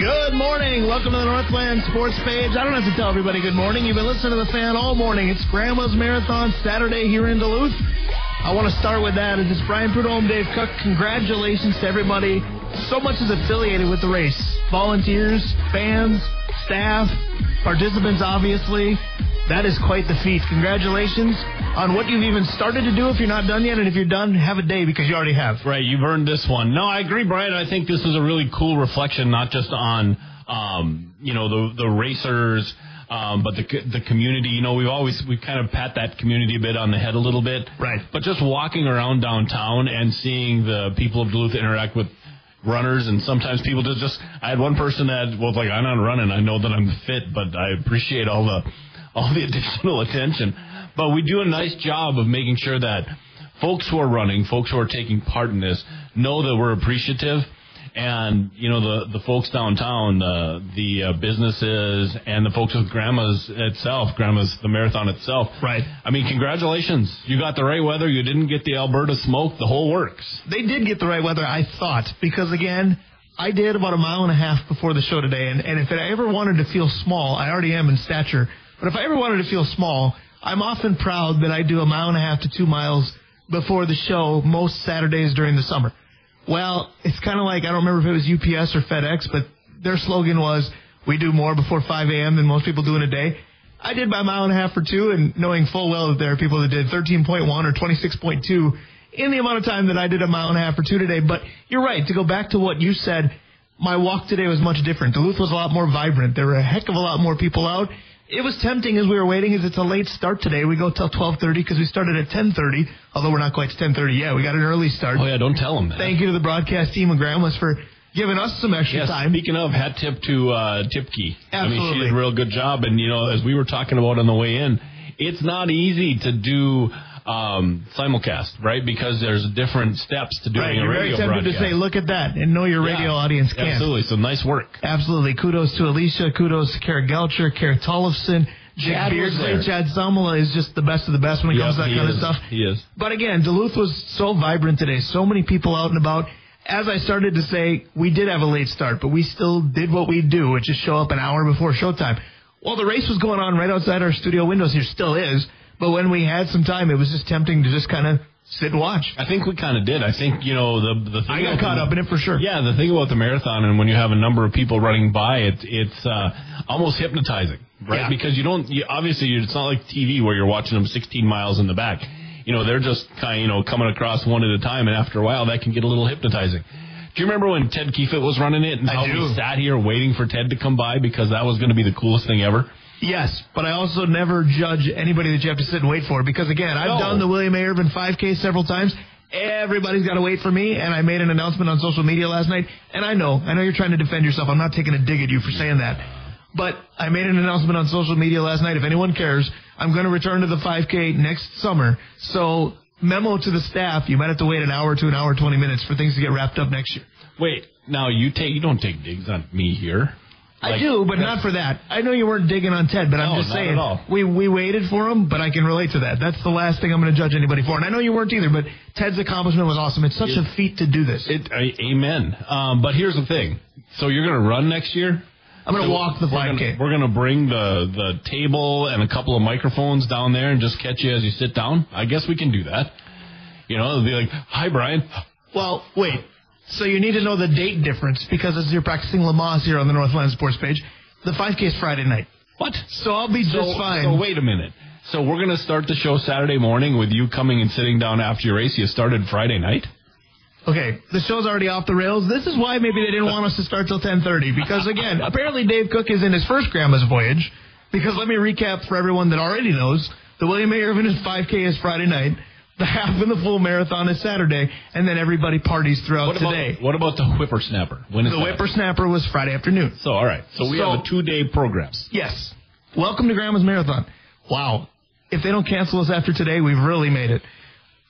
Good morning. Welcome to the Northland Sports Page. I don't have to tell everybody good morning. You've been listening to the fan all morning. It's Grandma's Marathon Saturday here in Duluth. I want to start with that. It's Brian Prudhomme, Dave Cook. Congratulations to everybody. So much is affiliated with the race. Volunteers, fans, staff, participants, obviously. That is quite the feat. Congratulations on what you've even started to do if you're not done yet. And if you're done, have a day because you already have. Right, you've earned this one. No, I agree, Brian. I think this is a really cool reflection, not just on, um, you know, the, the racers, um, but the the community, you know, we've always we kind of pat that community a bit on the head a little bit, right? But just walking around downtown and seeing the people of Duluth interact with runners, and sometimes people just just. I had one person that was like, "I'm not running. I know that I'm fit, but I appreciate all the all the additional attention." But we do a nice job of making sure that folks who are running, folks who are taking part in this, know that we're appreciative and you know the the folks downtown, uh, the uh, businesses, and the folks with Grandma's itself, Grandma's the marathon itself. Right. I mean, congratulations! You got the right weather. You didn't get the Alberta smoke. The whole works. They did get the right weather, I thought, because again. I did about a mile and a half before the show today, and, and if I ever wanted to feel small, I already am in stature, but if I ever wanted to feel small, I'm often proud that I do a mile and a half to two miles before the show most Saturdays during the summer. Well, it's kind of like I don't remember if it was UPS or FedEx, but their slogan was "We do more before 5 a.m. than most people do in a day." I did my mile and a half for two, and knowing full well that there are people that did 13.1 or 26.2 in the amount of time that I did a mile and a half for two today. But you're right. To go back to what you said, my walk today was much different. Duluth was a lot more vibrant. There were a heck of a lot more people out. It was tempting as we were waiting, as it's a late start today. We go till 12:30 because we started at 10:30. Although we're not quite to 10:30 yet, we got an early start. Oh yeah, don't tell them that. Thank you to the broadcast team of Grandma's for giving us some extra yes, time. Speaking of, hat tip to uh, Tipke. Absolutely. I mean, she did a real good job. And you know, as we were talking about on the way in, it's not easy to do um, simulcast, right? Because there's different steps to doing right, a you're radio very tempted broadcast. to say, "Look at that," and know your radio Yeah, audience can. Absolutely. So nice work. Absolutely. Kudos to Alicia. Kudos to Kara Gelcher, Kara Tollefson, Jake Chad Beardsley. Chad is just the best of the best when it comes to that kind is. of stuff. He is. But again, Duluth was so vibrant today. So many people out and about. As I started to say, we did have a late start, but we still did what we do, which is show up an hour before showtime. Well, the race was going on right outside our studio windows here, still is. But when we had some time, it was just tempting to just kind of sit and watch. I think we kind of did. I think you know the the thing I got caught the- up in it for sure. Yeah, the thing about the marathon and when you have a number of people running by, it, it's uh, almost hypnotizing, right? Yeah. Because you don't you, obviously it's not like TV where you're watching them 16 miles in the back. You know, they're just kind of you know coming across one at a time, and after a while that can get a little hypnotizing. Do you remember when Ted Keefe was running it and I how do. we sat here waiting for Ted to come by because that was going to be the coolest thing ever? Yes, but I also never judge anybody that you have to sit and wait for because again, I've No. done the William A. Irvin 5K several times. Everybody's got to wait for me, and I made an announcement on social media last night. And I know, I know you're trying to defend yourself. I'm not taking a dig at you for saying that, but I made an announcement on social media last night. If anyone cares, I'm going to return to the 5K next summer. So memo to the staff: you might have to wait an hour to an hour 20 minutes for things to get wrapped up next year. Wait, now you take you don't take digs on me here. I do, but not for that. I know you weren't digging on Ted, but I'm just not saying at all. we we waited for him, but I can relate to that. That's the last thing I'm going to judge anybody for. And I know you weren't either, but Ted's accomplishment was awesome. It's such a feat to do this. It, I, amen. Um, but here's the thing. So you're going to run next year? I'm going to So walk the we're 5K. Gonna, we're going to bring the, the table and a couple of microphones down there and just catch you as you sit down. I guess we can do that. You know, it'll be like, hi, Brian. Well, wait. So you need to know the date difference because as you're practicing Lamaze here on the Northland Sports page, the 5K is Friday night. What? So I'll be So, just fine. so wait a minute. So we're going to start the show Saturday morning with you coming and sitting down after your race. You started Friday night? Okay, the show's already off the rails. This is why maybe they didn't want us to start till 10:30 because again, apparently Dave Cook is in his first grandma's voyage. Because let me recap for everyone that already knows, the William A. Irvin 5K is Friday night. The half and the full marathon is Saturday, and then everybody parties throughout What about, today. what about the whippersnapper? When is the that? whippersnapper was Friday afternoon. So, all right. So we So- have a two day program. Yes. Welcome to Grandma's Marathon. Wow. If they don't cancel us after today, we've really made it.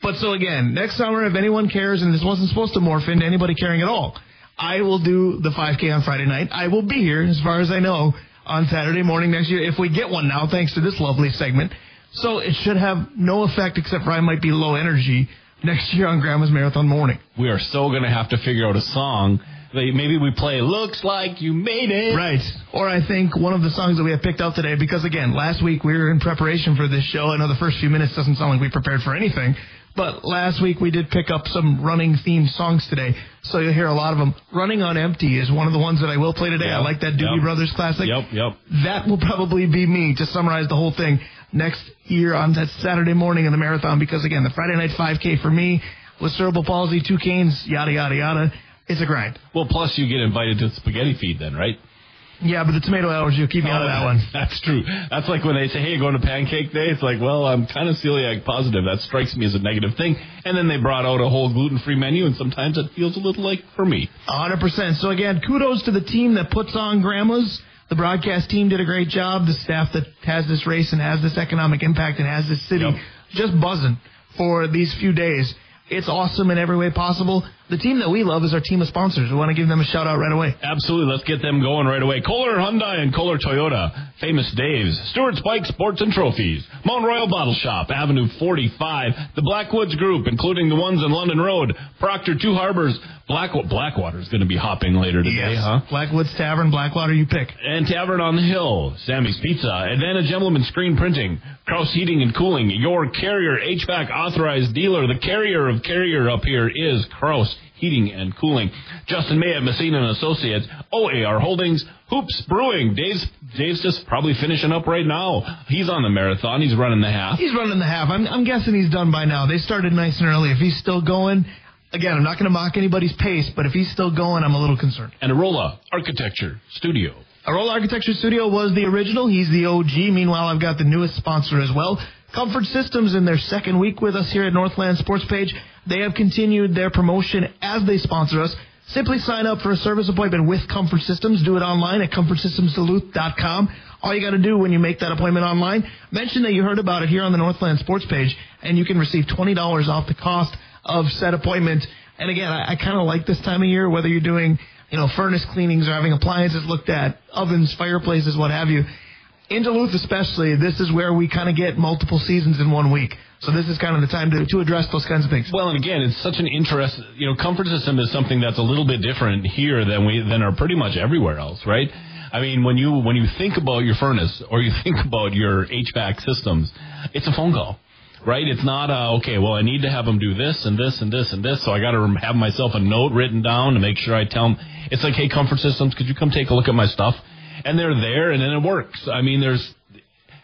But so again, next summer, if anyone cares, and this wasn't supposed to morph into anybody caring at all, I will do the 5K on Friday night. I will be here, as far as I know, on Saturday morning next year, if we get one now, thanks to this lovely segment. So it should have no effect except for I might be low energy next year on Grandma's Marathon morning. We are so going to have to figure out a song. Maybe we play Looks Like You Made It. Right. Or I think one of the songs that we have picked out today, because again, last week we were in preparation for this show. I know the first few minutes doesn't sound like we prepared for anything, but last week we did pick up some running themed songs today. So you'll hear a lot of them. Running on Empty is one of the ones that I will play today. I like that Doobie Yep. Brothers classic. Yep, yep. That will probably be me to summarize the whole thing next year on that Saturday morning in the marathon because again, the Friday night 5K for me with cerebral palsy, two canes, yada, yada, yada. It's a grind. Well, plus you get invited to the spaghetti feed then, right? Yeah, but the tomato allergy will keep me out of that oh, one. That's true. That's like when they say, "Hey, going to Pancake Day?" It's like, well, I'm kind of celiac positive. That strikes me as a negative thing. And then they brought out a whole gluten-free menu, and sometimes it feels a little like for me. Hundred percent. So again, kudos to the team that puts on grandmas. The broadcast team did a great job. The staff that has this race and has this economic impact and has this city Yep. just buzzing for these few days. It's awesome in every way possible. The team that we love is our team of sponsors. We want to give them a shout out right away. Absolutely. Let's get them going right away. Kolar Hyundai and Kolar Toyota. Famous Dave's. Stewart's Bike Sports and Trophies. Mount Royal Bottle Shop. Avenue 45. The Blackwoods Group, including the ones on London Road. Proctor Two Harbors. Black, Blackwater's going to be hopping later today, huh? Blackwoods Tavern, Blackwater, you pick. and Tavern on the Hill, Sammy's Pizza, Advantage Gentleman Screen Printing, Kraus Heating and Cooling, your Carrier HVAC authorized dealer. The carrier of Carrier up here is Kraus Heating and Cooling. Justin May at Messina and Associates, OAR Holdings, Hoops Brewing. Dave's Dave's just probably finishing up right now. He's on the marathon. He's running the half. He's running the half. I'm, I'm guessing he's done by now. They started nice and early. If he's still going, again, I'm not going to mock anybody's pace, but if he's still going, I'm a little concerned. And Arola Architecture Studio. Arola Architecture Studio was the original. He's the OG. Meanwhile, I've got the newest sponsor as well. Comfort Systems in their second week with us here at Northland Sports Page. They have continued their promotion as they sponsor us. Simply sign up for a service appointment with Comfort Systems. Do it online at comfortsystemsduluth.com. All you got to do when you make that appointment online, mention that you heard about it here on the Northland Sports Page, and you can receive $20 off the cost of said appointment. And again, I, I kind of like this time of year, whether you're doing, you know, furnace cleanings or having appliances looked at, ovens, fireplaces, what have you. In Duluth especially, this is where we kind of get multiple seasons in one week. So this is kind of the time to, to address those kinds of things. Well, and again, it's such an interest. You know, comfort system is something that's a little bit different here than we than are pretty much everywhere else, right? I mean, when you when you think about your furnace or you think about your HVAC systems, it's a phone call, right? It's not uh, okay. Well, I need to have them do this and this and this and this, so I got to have myself a note written down to make sure I tell them. It's like, hey, comfort systems, could you come take a look at my stuff? And they're there, and then it works. I mean, there's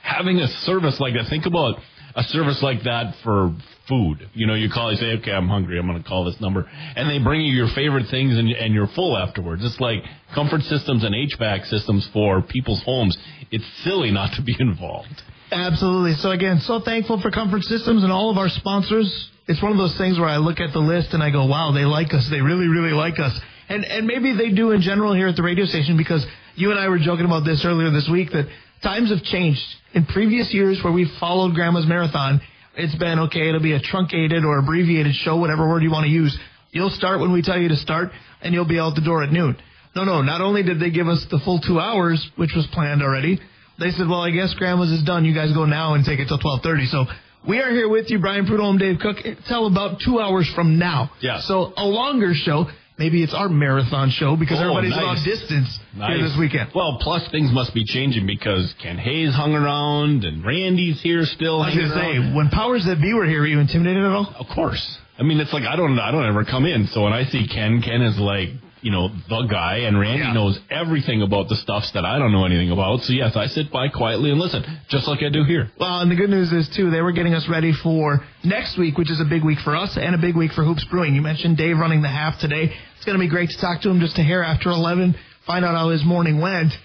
having a service like that. Think about a service like that for food. You know, you call, you say, okay, I'm hungry. I'm going to call this number. And they bring you your favorite things and, and you're full afterwards. It's like comfort systems and HVAC systems for people's homes. It's silly not to be involved. Absolutely. So again, so thankful for Comfort Systems and all of our sponsors. It's one of those things where I look at the list and I go, wow, they like us. They really, really like us. And, and maybe they do in general here at the radio station because you and I were joking about this earlier this week that times have changed. In previous years where we followed Grandma's Marathon, it's been okay, it'll be a truncated or abbreviated show, whatever word you want to use. You'll start when we tell you to start and you'll be out the door at noon. No, no, not only did they give us the full two hours, which was planned already, they said, well, I guess Grandma's is done. You guys go now and take it till 1230. So we are here with you, Brian Prudhomme, Dave Cook, till about two hours from now. Yeah. So a longer show. Maybe it's our marathon show because Oh, everybody's nice. about distance here this weekend. Well, plus things must be changing because Ken Hayes hung around and Randy's here still. I was gonna say, when powers that be were here, were you intimidated at all? Of course. I mean, it's like I don't, I don't ever come in. So when I see Ken, Ken is like, you know, the guy, and Randy Yeah. knows everything about the stuffs that I don't know anything about. So yes, I sit by quietly and listen, just like I do here. Well, and the good news is too, they were getting us ready for next week, which is a big week for us and a big week for Hoops Brewing. You mentioned Dave running the half today. It's going to be great to talk to him just a hair after 11, find out how his morning went.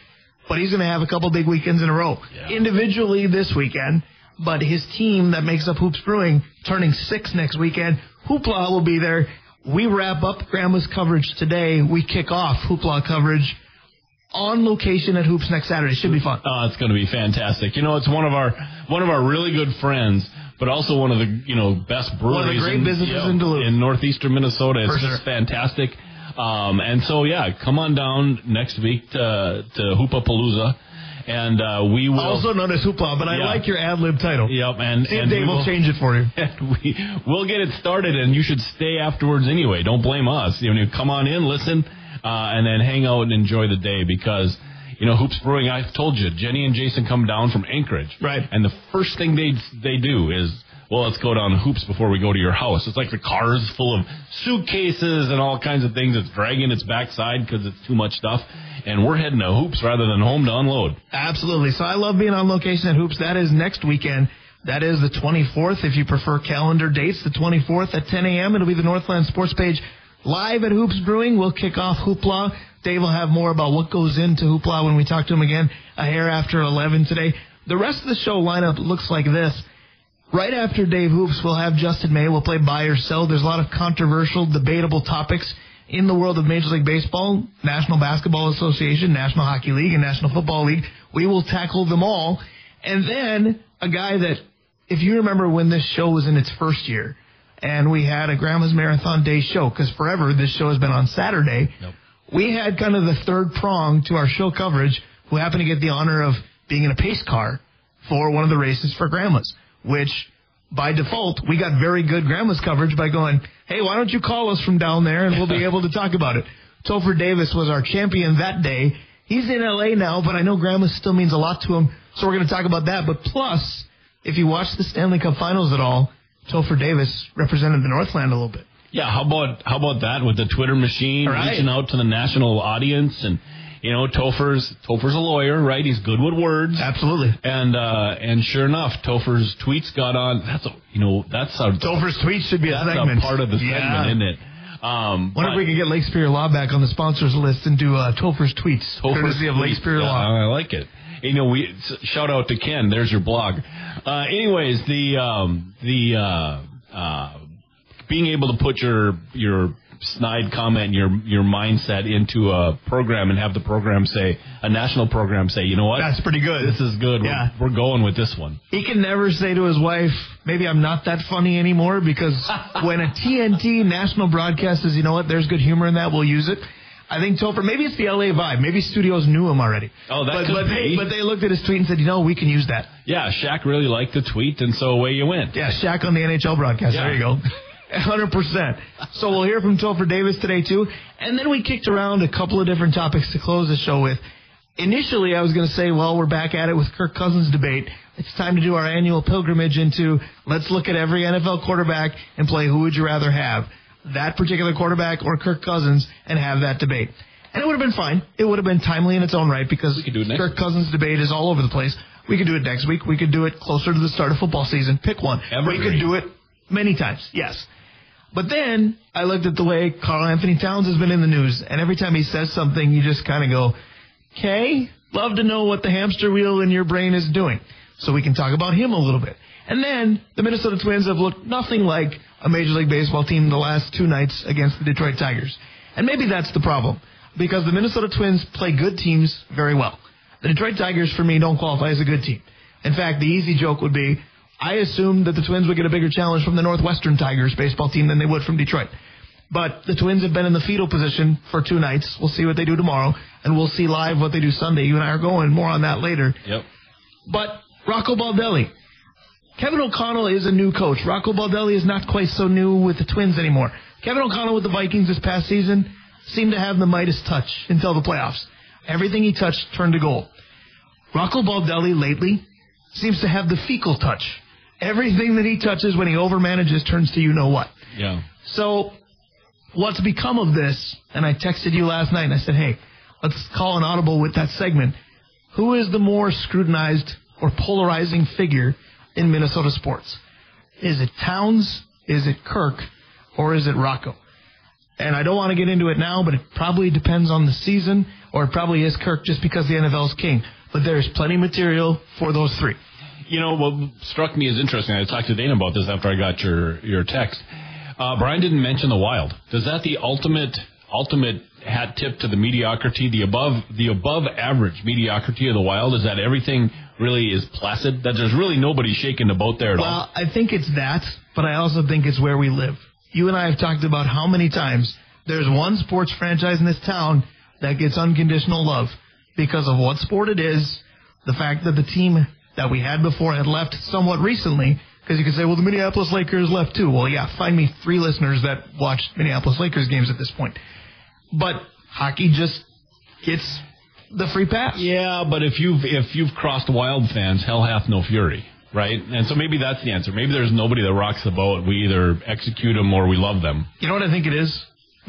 But he's going to have a couple big weekends in a row. Yeah. Individually this weekend, but his team that makes up Hoops Brewing turning six next weekend. Hoopla will be there. We wrap up Grandma's coverage today. We kick off Hoopla coverage on location at Hoops next Saturday. Should be fun. Oh, it's going to be fantastic. You know, it's one of our one of our really good friends, but also one of the you know best breweries. One of the great in, businesses you know, in Duluth. in northeastern Minnesota. It's For just sure. fantastic. Um, and so yeah, come on down next week to to Hoopapalooza, and uh, we will. Also known as Hoopla, but I Yeah. like your ad lib title. Yep, and See and Dave we will will- change it for you. and we we'll get it started, and you should stay afterwards anyway. Don't blame us. You know, come on in, listen, uh, and then hang out and enjoy the day because. You know, Hoops Brewing. I've told you, Jenny and Jason come down from Anchorage, Right. And the first thing they they do is, well, let's go down Hoops before we go to your house. It's like the car's full of suitcases and all kinds of things. It's dragging its backside because it's too much stuff, and we're heading to Hoops rather than home to unload. Absolutely. So I love being on location at Hoops. That is next weekend. That is the 24th. If you prefer calendar dates, the 24th at 10 a.m. It'll be the Northland Sports page live at Hoops Brewing. We'll kick off Hoopla. Dave will have more about what goes into Hoopla when we talk to him again a hair after 11 today. The rest of the show lineup looks like this. Right after Dave Hoops, we'll have Justin May. We'll play buy or sell. There's a lot of controversial, debatable topics in the world of Major League Baseball, National Basketball Association, National Hockey League, and National Football League. We will tackle them all. And then a guy that, if you remember when this show was in its first year, and we had a Grandma's Marathon Day show, because forever this show has been on Saturday. Yep. We had kind of the third prong to our show coverage, who happened to get the honor of being in a pace car for one of the races for grandmas, which by default, we got very good grandma's coverage by going, hey, why don't you call us from down there and we'll be able to talk about it. Topher Davis was our champion that day. He's in LA now, but I know grandma still means a lot to him, so we're going to talk about that. But plus, if you watch the Stanley Cup Finals at all, Topher Davis represented the Northland a little bit. Yeah, how about how about that with the Twitter machine Right. reaching out to the national audience and you know Topher's Topher's a lawyer, right? He's good with words. Absolutely. And uh and sure enough, Topher's tweets got on. That's a you know that's a Topher's tweet should be a that's segment. a part of the Yeah. segment, isn't it? Um, Wonder but if we can get Lake Superior Law back on the sponsors list and do uh, Topher's tweets, Topher's courtesy of Lake tweets. Superior Yeah, Law. I like it. You know, we shout out to Ken. There's your blog. Uh, anyways, the um, the uh, uh, being able to put your your snide comment, your your mindset into a program and have the program say a national program say, you know what, That's pretty good. this is good. Yeah. We're, we're going with this one. He can never say to his wife, maybe I'm not that funny anymore because when a TNT national broadcast says, you know what, there's good humor in that, we'll use it. I think Topher, maybe it's the LA vibe. Maybe studios knew him already. Oh, that but, could but be. They, but they looked at his tweet and said, you know, we can use that. Yeah, Shaq really liked the tweet, and so away you went. Yeah, Shaq on the NHL broadcast. Yeah. There you go. 100%. So we'll hear from Topher Davis today, too. And then we kicked around a couple of different topics to close the show with. Initially, I was going to say, well, we're back at it with Kirk Cousins debate. It's time to do our annual pilgrimage into let's look at every NFL quarterback and play who would you rather have, that particular quarterback or Kirk Cousins, and have that debate. And it would have been fine. It would have been timely in its own right because We could do it next Kirk Cousins debate is all over the place. We could do it next week. We could do it closer to the start of football season. Pick one. We could do it many times. Yes. But then I looked at the way Karl-Anthony Towns has been in the news, and every time he says something, you just kind of go, "Okay, love to know what the hamster wheel in your brain is doing." So we can talk about him a little bit. And then the Minnesota Twins have looked nothing like a Major League Baseball team the last two nights against the Detroit Tigers. And maybe that's the problem, because the Minnesota Twins play good teams very well. The Detroit Tigers, for me, don't qualify as a good team. In fact, the easy joke would be, I assumed that the Twins would get a bigger challenge from the Northwestern Tigers baseball team than they would from Detroit. But the Twins have been in the fetal position for two nights. We'll see what they do tomorrow, and we'll see live what they do Sunday. You and I are going more on that later. Yep. But Rocco Baldelli. Kevin O'Connell is a new coach. Rocco Baldelli is not quite so new with the Twins anymore. Kevin O'Connell with the Vikings this past season seemed to have the Midas touch until the playoffs. Everything he touched turned to gold. Rocco Baldelli lately seems to have the fecal touch. Everything that he touches when he overmanages turns to you know what. Yeah. So, what's become of this? And I texted you last night and I said, hey, let's call an audible with that segment. Who is the more scrutinized or polarizing figure in Minnesota sports? Is it Towns? Is it Kirk? Or is it Rocco? And I don't want to get into it now, but it probably depends on the season, or it probably is Kirk just because the NFL is king. But there's plenty of material for those three. You know what struck me as interesting. I talked to Dana about this after I got your your text. Uh, Brian didn't mention the Wild. Does that the ultimate ultimate hat tip to the mediocrity, the above the above average mediocrity of the Wild? Is that everything really is placid? That there's really nobody shaking the boat there at well, all? Well, I think it's that, but I also think it's where we live. You and I have talked about how many times there's one sports franchise in this town that gets unconditional love because of what sport it is, the fact that the team that we had before had left somewhat recently. Because you could say, well, the Minneapolis Lakers left too. Well, yeah, find me three listeners that watched Minneapolis Lakers games at this point. But hockey just gets the free pass. Yeah, but if you've if you've crossed Wild fans, hell hath no fury, right? And so maybe that's the answer. Maybe there's nobody that rocks the boat. We either execute them or we love them. You know what I think it is?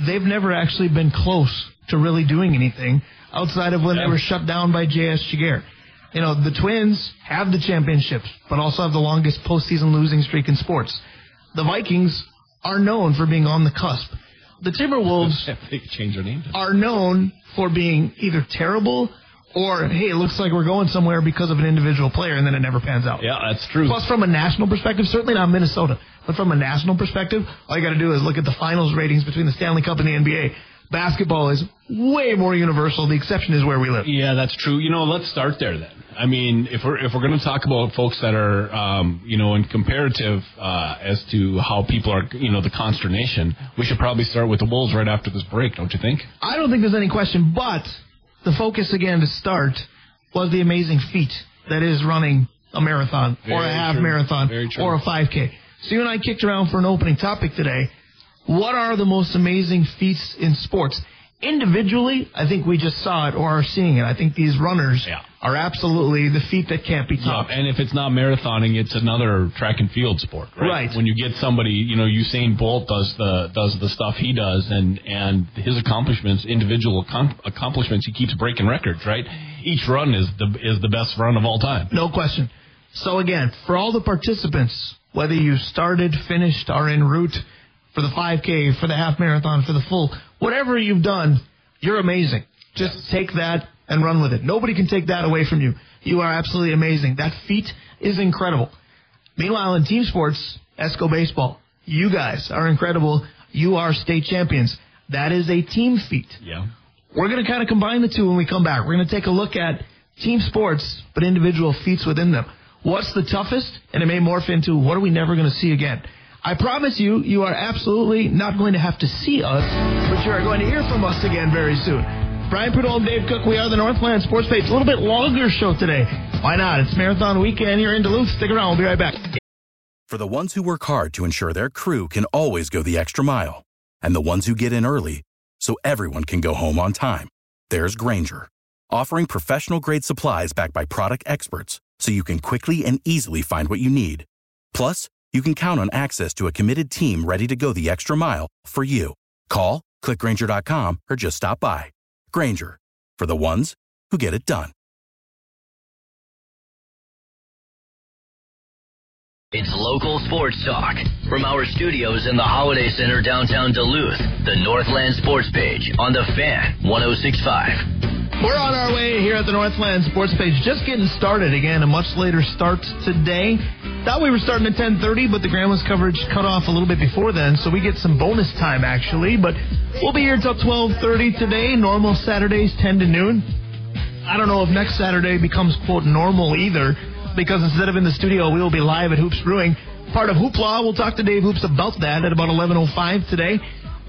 They've never actually been close to really doing anything outside of when yeah. they were shut down by J.S. Giguere. You know, the Twins have the championships, but also have the longest postseason losing streak in sports. The Vikings are known for being on the cusp. The Timberwolves change their name. are known for being either terrible or hey, it looks like we're going somewhere because of an individual player, and then it never pans out. Yeah, that's true. Plus, from a national perspective, certainly not Minnesota, but from a national perspective, all you got to do is look at the finals ratings between the Stanley Cup and the NBA basketball is way more universal. The exception is where we live. Yeah, that's true. You know, let's start there then. I mean, if we're if we're going to talk about folks that are, um, you know, in comparative uh, as to how people are, you know, the consternation, we should probably start with the Wolves right after this break, don't you think? I don't think there's any question, but the focus again to start was the amazing feat that is running a marathon Very or a half true. marathon or a 5K. So you and I kicked around for an opening topic today what are the most amazing feats in sports? Individually, I think we just saw it or are seeing it. I think these runners yeah. are absolutely the feat that can't be topped. Yeah, and if it's not marathoning, it's another track and field sport, right? right? When you get somebody, you know, Usain Bolt does the does the stuff he does, and and his accomplishments, individual accomplishments, he keeps breaking records, right? Each run is the is the best run of all time. No question. So again, for all the participants, whether you started, finished, are en route for the 5K, for the half marathon, for the full, whatever you've done, you're amazing. Just yes. take that and run with it. Nobody can take that away from you. You are absolutely amazing. That feat is incredible. Meanwhile, in team sports, Esko Baseball, you guys are incredible. You are state champions. That is a team feat. Yeah. We're going to kind of combine the two when we come back. We're going to take a look at team sports, but individual feats within them. What's the toughest? And it may morph into what are we never going to see again? I promise you, you are absolutely not going to have to see us, but you are going to hear from us again very soon. Brian Prudhomme and Dave Cook, we are the Northland Sports Page. A little bit longer show today. Why not? It's Marathon Weekend here in Duluth. Stick around. We'll be right back. For the ones who work hard to ensure their crew can always go the extra mile, and the ones who get in early so everyone can go home on time, there's Grainger, offering professional grade supplies backed by product experts so you can quickly and easily find what you need. Plus, you can count on access to a committed team ready to go the extra mile for you. Call, clickgrainger.com, or just stop by. Grainger, for the ones who get it done. It's local sports talk from our studios in the Holiday Center downtown Duluth. The Northland Sports Page on the Fan 1065. We're on our way here at the Northland Sports Page, just getting started again. A much later start today. Thought we were starting at 10:30, but the Grandma's coverage cut off a little bit before then, so we get some bonus time actually. But we'll be here until 12:30 today. Normal Saturdays 10 to noon. I don't know if next Saturday becomes quote normal either, because instead of in the studio, we will be live at Hoops Brewing, part of Hoopla. We'll talk to Dave Hoops about that at about 11:05 today.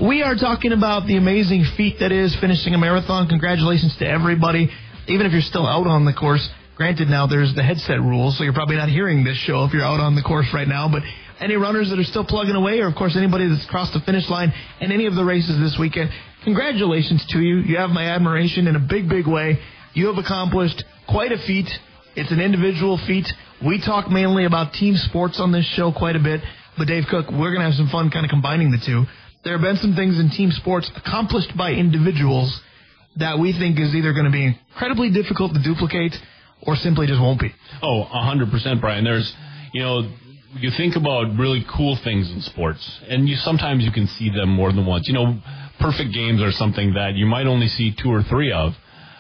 We are talking about the amazing feat that is finishing a marathon. Congratulations to everybody, even if you're still out on the course. Granted, now there's the headset rules, so you're probably not hearing this show if you're out on the course right now. But any runners that are still plugging away, or of course anybody that's crossed the finish line in any of the races this weekend, congratulations to you. You have my admiration in a big, big way. You have accomplished quite a feat. It's an individual feat. We talk mainly about team sports on this show quite a bit. But Dave Cook, we're going to have some fun kind of combining the two there have been some things in team sports accomplished by individuals that we think is either going to be incredibly difficult to duplicate or simply just won't be. Oh, 100%, Brian. There's, you know, you think about really cool things in sports, and you sometimes you can see them more than once. You know, perfect games are something that you might only see two or three of,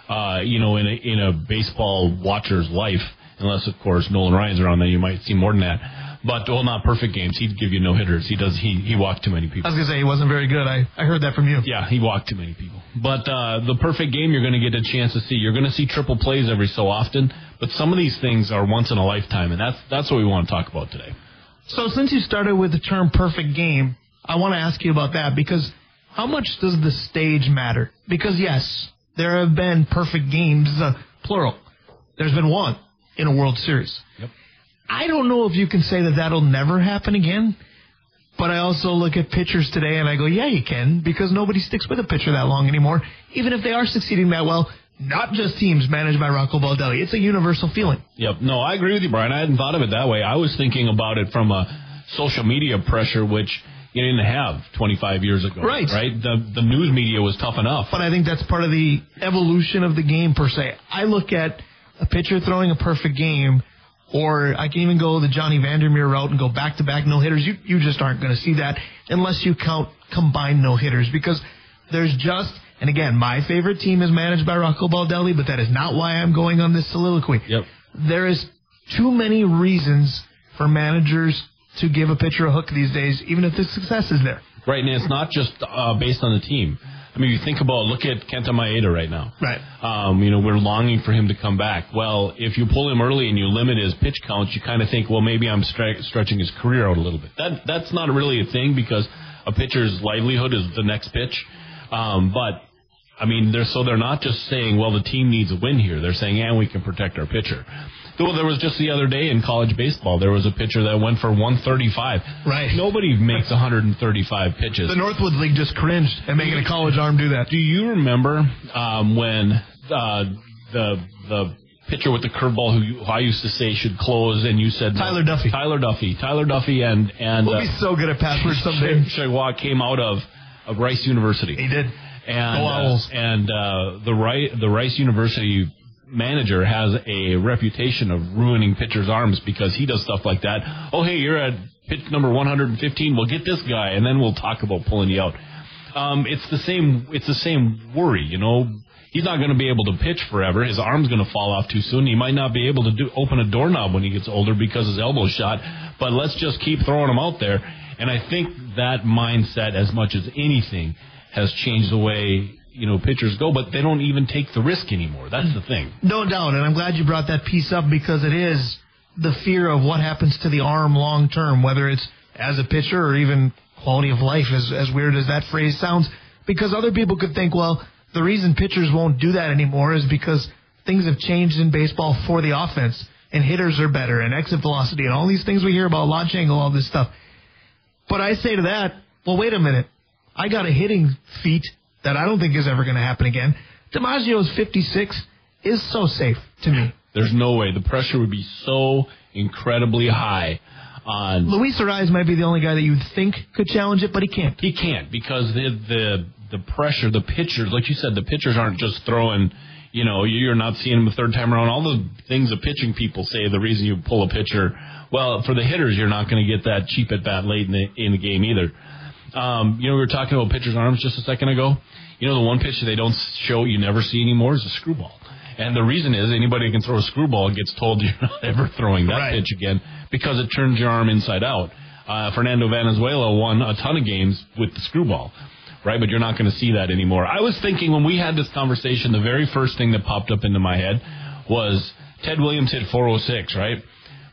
uh, you know, in a, in a baseball watcher's life unless of course Nolan Ryan's around. Then you might see more than that. But well, not perfect games. He'd give you no hitters. He does. He he walked too many people. I was gonna say he wasn't very good. I, I heard that from you. Yeah, he walked too many people. But uh, the perfect game, you're going to get a chance to see. You're going to see triple plays every so often. But some of these things are once in a lifetime, and that's that's what we want to talk about today. So since you started with the term perfect game, I want to ask you about that because how much does the stage matter? Because yes, there have been perfect games, uh, plural. There's been one in a World Series. Yep. I don't know if you can say that that'll never happen again. But I also look at pitchers today and I go, yeah, you can, because nobody sticks with a pitcher that long anymore, even if they are succeeding that well. Not just teams managed by Rocco Baldelli. It's a universal feeling. Yep. No, I agree with you, Brian. I hadn't thought of it that way. I was thinking about it from a social media pressure, which you didn't have 25 years ago. Right. Right. The the news media was tough enough. But I think that's part of the evolution of the game per se. I look at a pitcher throwing a perfect game, or I can even go the Johnny Vander Meer route and go back to back no hitters. You you just aren't going to see that unless you count combined no hitters because there's just and again my favorite team is managed by Rocco Baldelli, but that is not why I'm going on this soliloquy. Yep. There is too many reasons for managers to give a pitcher a hook these days, even if the success is there. Right, and it's not just uh, based on the team. I mean, you think about look at Kenta Maeda right now. Right. Um, you know, we're longing for him to come back. Well, if you pull him early and you limit his pitch counts, you kind of think, well, maybe I'm stre- stretching his career out a little bit. That that's not really a thing because a pitcher's livelihood is the next pitch. Um, but I mean, they're so they're not just saying, well, the team needs a win here. They're saying, and we can protect our pitcher. Well, there was just the other day in college baseball, there was a pitcher that went for 135. Right. Nobody makes 135 pitches. The Northwoods League just cringed at making a college arm do that. Do you remember um, when uh, the the pitcher with the curveball who, you, who I used to say should close, and you said Tyler Duffey. Tyler Duffey, Tyler Duffey, and and We'll uh, be so good at passwords someday. Chagwa came out of, of Rice University. He did. And uh, and uh, the Rice the Rice University manager has a reputation of ruining pitchers' arms because he does stuff like that. Oh, hey, you're at pitch number 115. We'll get this guy, and then we'll talk about pulling you out. Um, it's the same. It's the same worry, you know. He's not going to be able to pitch forever. His arm's going to fall off too soon. He might not be able to do open a doorknob when he gets older because his elbow's shot. But let's just keep throwing him out there. And I think that mindset, as much as anything, has changed the way you know pitchers go. But they don't even take the risk anymore. That's the thing. No doubt, and I'm glad you brought that piece up because it is the fear of what happens to the arm long term, whether it's as a pitcher or even quality of life, as, as weird as that phrase sounds. Because other people could think, well, the reason pitchers won't do that anymore is because things have changed in baseball for the offense, and hitters are better, and exit velocity, and all these things we hear about launch angle, all this stuff. But I say to that, well, wait a minute. I got a hitting feat that I don't think is ever going to happen again. DiMaggio's 56 is so safe to me. There's no way the pressure would be so incredibly high on. Luis Arraez might be the only guy that you'd think could challenge it, but he can't. He can't because the the the pressure, the pitchers, like you said, the pitchers aren't just throwing. You know, you're not seeing them the third time around. All the things the pitching people say, the reason you pull a pitcher. Well, for the hitters, you're not going to get that cheap at bat late in the in the game either. Um, you know, we were talking about pitchers' arms just a second ago. You know, the one pitch they don't show, you never see anymore, is a screwball. And the reason is anybody who can throw a screwball gets told you're not ever throwing that Right. pitch again because it turns your arm inside out. Uh, Fernando Valenzuela won a ton of games with the screwball, right? But you're not going to see that anymore. I was thinking when we had this conversation, the very first thing that popped up into my head was Ted Williams hit 406, right?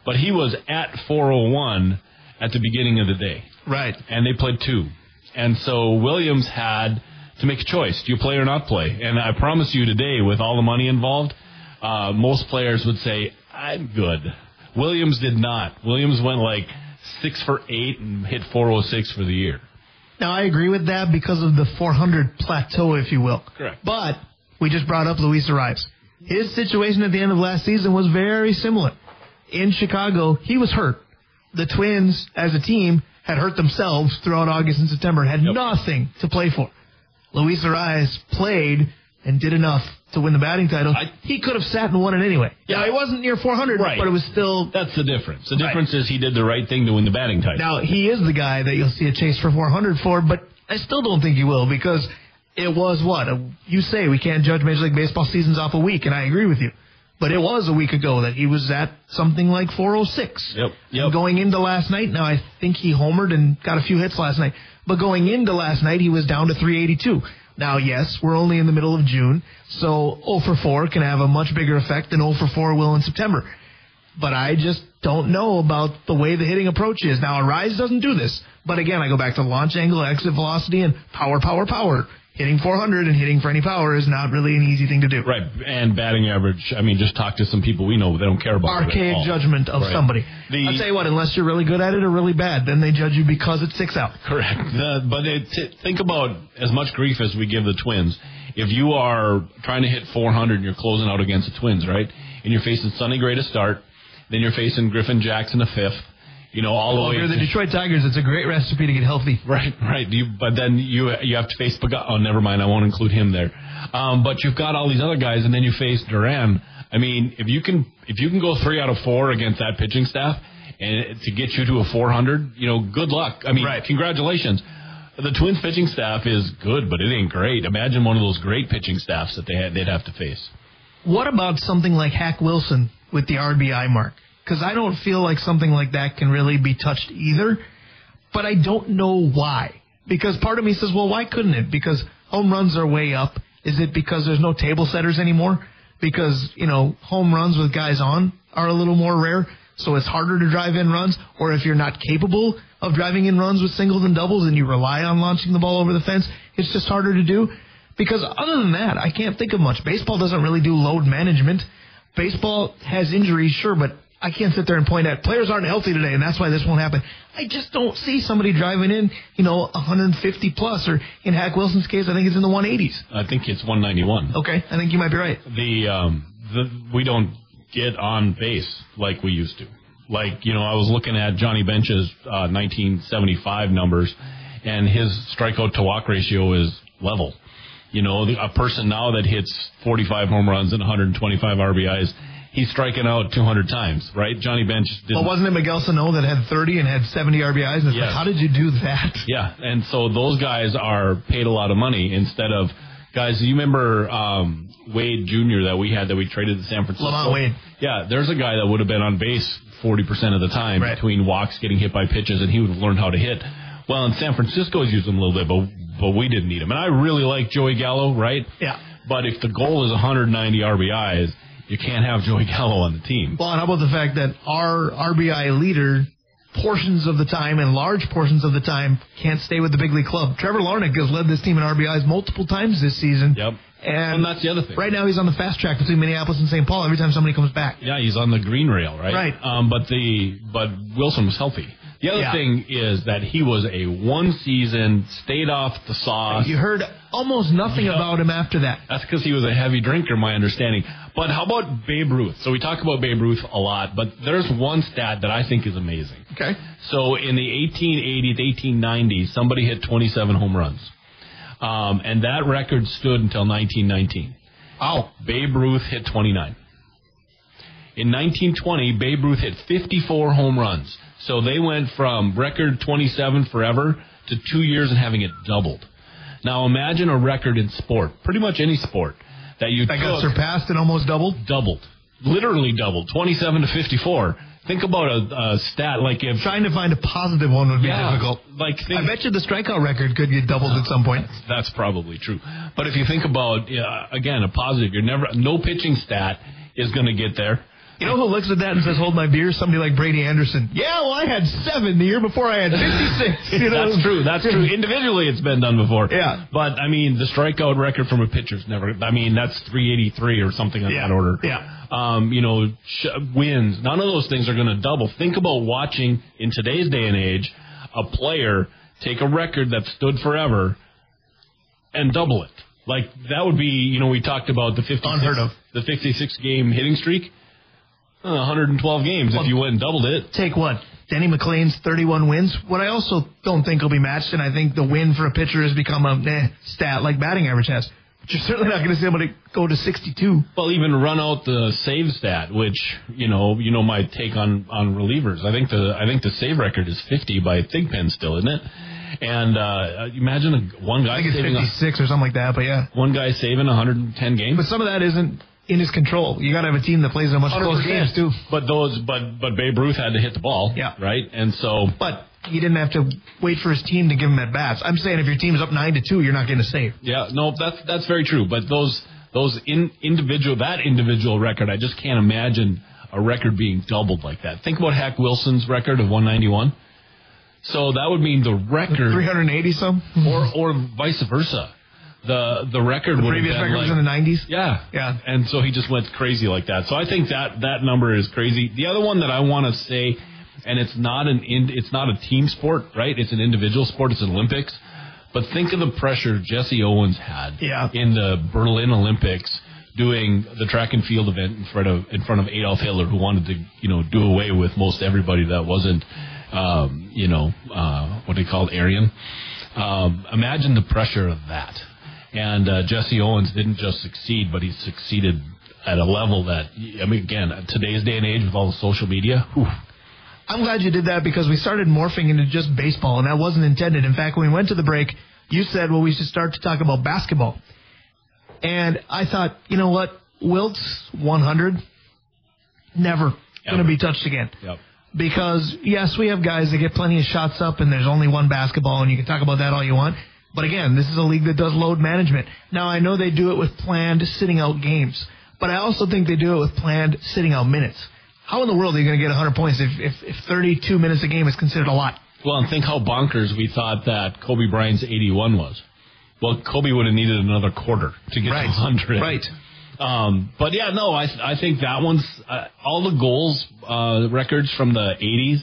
But he was at 401 at the beginning of the day Right. and they played two. And so Williams had to make a choice: do you play or not play? And I promise you today, with all the money involved, uh, most players would say, "I'm good." Williams did not. Williams went like six for eight and hit 406 for the year. Now I agree with that because of the 400 plateau, if you will. Correct. But we just brought up Luis Arraez. His situation at the end of last season was very similar. In Chicago, he was hurt. The Twins, as a team, had hurt themselves throughout August and September, had Yep. nothing to play for. Luis Arraez played and did enough to win the batting title. I- he could have sat and won it anyway. Yeah. Now, he wasn't near 400, Right. but it was still That's the difference. The Right. difference is he did the right thing to win the batting title. Now he is the guy that you'll see a chase for 400 for, but I still don't think he will because it was what you say we can't judge Major League Baseball seasons off a week, and I agree with you. But it was a week ago that he was at something like 406. Yep, yep. Going into last night, now I think he homered and got a few hits last night. But going into last night, he was down to 382. Now, yes, we're only in the middle of June, so 0 for 4 can have a much bigger effect than 0 for 4 will in September. But I just don't know about the way the hitting approach is. Now, Arraez doesn't do this. But again, I go back to launch angle, exit velocity, and power, power, power hitting 400 and hitting for any power is not really an easy thing to do. Right, and batting average. I mean, just talk to some people we know; they don't care about it. archaic judgment of right. somebody. The, I'll tell you what, unless you're really good at it or really bad, then they judge you because it sticks out. Correct. The, but it, t- think about as much grief as we give the Twins. If you are trying to hit 400 and you're closing out against the Twins, right, and you're facing Sonny Gray to start, then you're facing Griffin Jackson a fifth you know, all well, the way. If you're the Detroit Tigers, it's a great recipe to get healthy. Right, right. You, but then you you have to face Pagano. Oh, never mind. I won't include him there. Um, but you've got all these other guys, and then you face Duran. I mean, if you can if you can go three out of four against that pitching staff, and to get you to a 400, you know, good luck. I mean, right. congratulations. The Twins pitching staff is good, but it ain't great. Imagine one of those great pitching staffs that they had, they'd have to face. What about something like Hack Wilson with the RBI mark? Because I don't feel like something like that can really be touched either. But I don't know why. Because part of me says, well, why couldn't it? Because home runs are way up. Is it because there's no table setters anymore? Because, you know, home runs with guys on are a little more rare, so it's harder to drive in runs. Or if you're not capable of driving in runs with singles and doubles and you rely on launching the ball over the fence, it's just harder to do. Because other than that, I can't think of much. Baseball doesn't really do load management. Baseball has injuries, sure, but I can't sit there and point at players aren't healthy today, and that's why this won't happen. I just don't see somebody driving in, you know, 150 plus, or in Hack Wilson's case, I think it's in the 180s. I think it's 191. Okay, I think you might be right. The um, the we don't get on base like we used to. Like you know, I was looking at Johnny Bench's uh, 1975 numbers, and his strikeout to walk ratio is level. You know, a person now that hits 45 home runs and 125 RBIs he's striking out 200 times, right? Johnny Bench did Well, wasn't it Miguel Sano that had 30 and had 70 RBIs? And yes. like, how did you do that? Yeah, and so those guys are paid a lot of money instead of guys. You remember um, Wade Jr. that we had that we traded to San Francisco? LaMonte Wade. Yeah, there's a guy that would have been on base 40% of the time right. between walks, getting hit by pitches, and he would have learned how to hit. Well, in San Francisco's used him a little bit, but but we didn't need him. And I really like Joey Gallo, right? Yeah. But if the goal is 190 RBIs, you can't have Joey Gallo on the team. Well, and how about the fact that our RBI leader, portions of the time and large portions of the time, can't stay with the big league club? Trevor Larnach has led this team in RBIs multiple times this season. Yep. And, and that's the other thing. Right now, he's on the fast track between Minneapolis and St. Paul every time somebody comes back. Yeah, he's on the green rail, right? Right. Um, but the but Wilson was healthy. The other yeah. thing is that he was a one season, stayed off the sauce. You heard almost nothing yeah. about him after that. That's because he was a heavy drinker, my understanding. But how about Babe Ruth? So we talk about Babe Ruth a lot, but there's one stat that I think is amazing. Okay. So in the 1880s, 1890s, somebody hit 27 home runs. Um, and that record stood until 1919. Oh. Babe Ruth hit 29. In 1920, Babe Ruth hit 54 home runs. So they went from record 27 forever to two years and having it doubled. Now imagine a record in sport, pretty much any sport, that you that got surpassed and almost doubled. Doubled, literally doubled, 27 to 54. Think about a, a stat like if trying to find a positive one would be yeah, difficult. Like think, I bet you the strikeout record could get doubled uh, at some point. That's, that's, probably true. But if you think about uh, again a positive, you're never no pitching stat is going to get there. You know who looks at that and says, "Hold my beer"? Somebody like Brady Anderson. Yeah, well, I had seven the year before. I had fifty-six. You know? That's true. That's true. Individually, it's been done before. Yeah, but I mean, the strikeout record from a pitcher's never. I mean, that's three eighty-three or something in yeah. that order. Yeah. Um, you know, sh- wins. None of those things are going to double. Think about watching in today's day and age a player take a record that stood forever and double it. Like that would be, you know, we talked about the 56, unheard of the 56 game hitting streak. 112 games well, if you went and doubled it. Take what? Denny McLain's 31 wins. What I also don't think will be matched, and I think the win for a pitcher has become a eh, stat like batting average has. But you're certainly not going to see somebody go to 62. Well, even run out the save stat, which you know, you know my take on on relievers. I think the I think the save record is 50 by Thigpen still, isn't it? And uh, imagine one guy I think it's saving 56 a, or something like that. But yeah, one guy saving 110 games. But some of that isn't in his control. You got to have a team that plays in a much close 100%. games too. But those, but but Babe Ruth had to hit the ball, Yeah. right? And so, But he didn't have to wait for his team to give him at bats. I'm saying if your team's up nine to two, you're not getting a save. yeah, no, that's that's very true. But those those in, individual that individual record, I just can't imagine a record being doubled like that. Think about Hack Wilson's record of 191. So that would mean the record, 380 some. or or vice versa. The the record would Previous have been record was in the 90s. Yeah, Yeah. And so he just went crazy like that. So I think that that number is crazy. The other one that I want to say, and it's not an in, it's not a team sport, right? It's an individual sport. It's an Olympics. But think of the pressure Jesse Owens had Yeah. in the Berlin Olympics doing the track and field event in front of in front of Adolf Hitler, who wanted to you know do away with most everybody that wasn't um, you know uh, what they called Aryan. Um, imagine the pressure of that. And uh, Jesse Owens didn't just succeed, but he succeeded at a level that I mean, again, today's day and age with all the social media, whew, I'm glad you did that because we started morphing into just baseball, and that wasn't intended. In fact, when we went to the break, you said, well, we should start to talk about basketball. And I thought, you know what? Wilt's 100, never going to be touched again. Yep. Because, yes, we have guys that get plenty of shots up, and there's only one basketball, and you can talk about that all you want. But again, this is a league that does load management. Now, I know they do it with planned sitting out games, but I also think they do it with planned sitting out minutes. How in the world are you going to get 100 points if, if, if 32 minutes a game is considered a lot? Well, and think how bonkers we thought that Kobe Bryant's 81 was. Well, Kobe would have needed another quarter to get Right. to 100. Right. Um, but yeah, no, I I think that one's uh, all the goals uh, records from the 80s.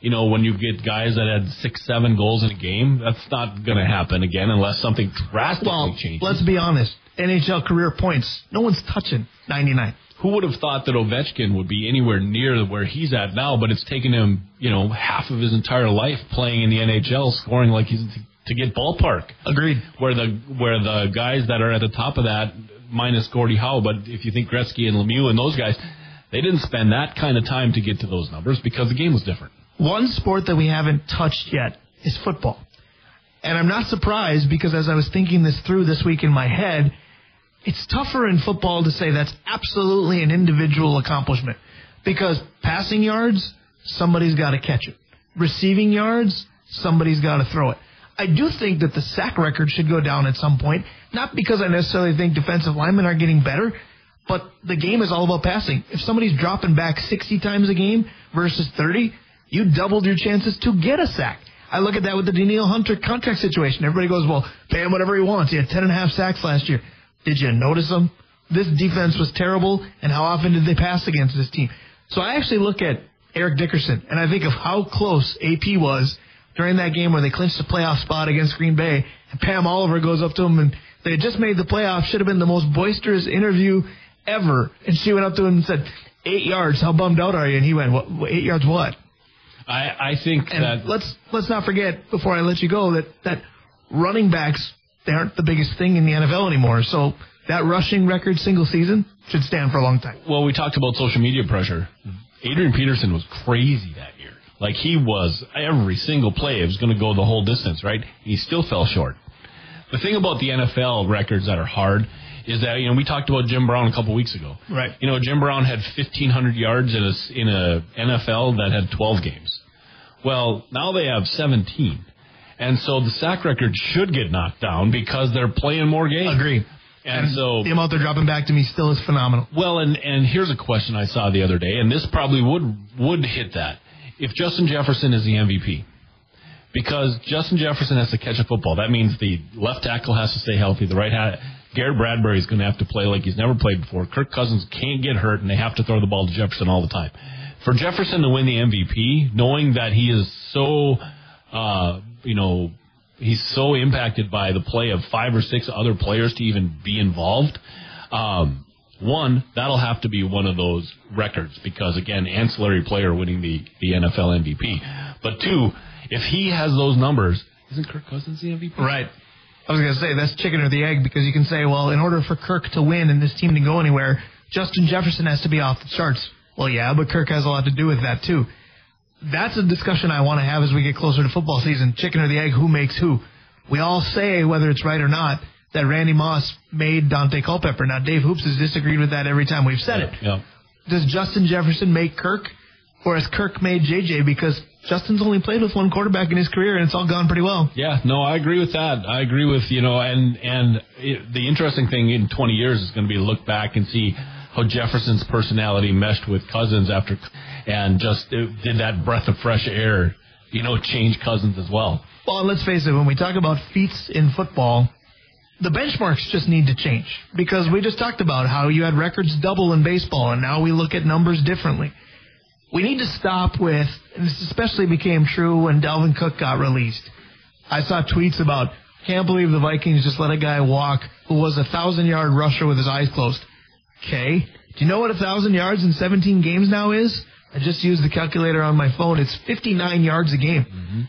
You know, when you get guys that had six, seven goals in a game, that's not going to happen again unless something drastically Well, changes. let's be honest. NHL career points, no one's touching 99. Who would have thought that Ovechkin would be anywhere near where he's at now? But it's taken him, you know, half of his entire life playing in the NHL, scoring like he's to get ballpark. Agreed. Where the where the guys that are at the top of that, minus Gordie Howe, but if you think Gretzky and Lemieux and those guys, they didn't spend that kind of time to get to those numbers because the game was different. One sport that we haven't touched yet is football. And I'm not surprised because as I was thinking this through this week in my head, it's tougher in football to say that's absolutely an individual accomplishment. Because passing yards, somebody's got to catch it. Receiving yards, somebody's got to throw it. I do think that the sack record should go down at some point, not because I necessarily think defensive linemen are getting better, but the game is all about passing. If somebody's dropping back 60 times a game versus 30, you doubled your chances to get a sack. I look at that with the Danielle Hunter contract situation. Everybody goes, well, pay him whatever he wants. He had 10 and a half sacks last year. Did you notice him? This defense was terrible, and how often did they pass against this team? So I actually look at Eric Dickerson, and I think of how close AP was during that game where they clinched the playoff spot against Green Bay, and Pam Oliver goes up to him, and they had just made the playoff. Should have been the most boisterous interview ever. And she went up to him and said, eight yards, how bummed out are you? And he went, what, eight yards what? I I think And that let's let's not forget before I let you go that that running backs they aren't the biggest thing in the NFL anymore. So that rushing record single season should stand for a long time. well, we talked about social media pressure. Adrian Peterson was crazy that year. Like he was every single play it was going to go the whole distance, right? He still fell short. The thing about the NFL records that are hard is that you know we talked about Jim Brown a couple weeks ago. Right. You know Jim Brown had 1500 yards in a in a NFL that had 12 games. Well, now they have 17. And so the sack record should get knocked down because they're playing more games. Agree. And, so the amount they're dropping back to me still is phenomenal. well, and and here's a question I saw the other day, and this probably would would hit that. If Justin Jefferson is the MVP, because Justin Jefferson has to catch a football, that means the left tackle has to stay healthy. The right hat, Garrett Bradbury is going to have to play like he's never played before. Kirk Cousins can't get hurt, and they have to throw the ball to Jefferson all the time. For Jefferson to win the MVP, knowing that he is so, uh, you know, he's so impacted by the play of five or six other players to even be involved. Um, one, that'll have to be one of those records because again, ancillary player winning the, the NFL MVP. But two, if he has those numbers, isn't Kirk Cousins the MVP? Right. I was going to say that's chicken or the egg because you can say, well, in order for Kirk to win and this team to go anywhere, Justin Jefferson has to be off the charts. Well, yeah, but Kirk has a lot to do with that too. That's a discussion I want to have as we get closer to football season. Chicken or the egg, who makes who? We all say whether it's right or not, that Randy Moss made Daunte Culpepper. Now, Dave Hoops has disagreed with that every time we've said it. Yeah. Does Justin Jefferson make Kirk, or has Kirk made JJ? Because Justin's only played with one quarterback in his career, and it's all gone pretty well. Yeah, no, I agree with that. I agree with you know, and and it, the interesting thing in 20 years is going to be look back and see how Jefferson's personality meshed with Cousins after, and just it, did that breath of fresh air, you know, change Cousins as well. Well, let's face it, when we talk about feats in football, the benchmarks just need to change because we just talked about how you had records double in baseball, and now we look at numbers differently. We need to stop with, and this especially became true when Dalvin Cook got released. I saw tweets about, can't believe the Vikings just let a guy walk who was a thousand yard rusher with his eyes closed. Okay. Do you know what a thousand yards in 17 games now is? I just used the calculator on my phone. It's 59 yards a game. Mm-hmm.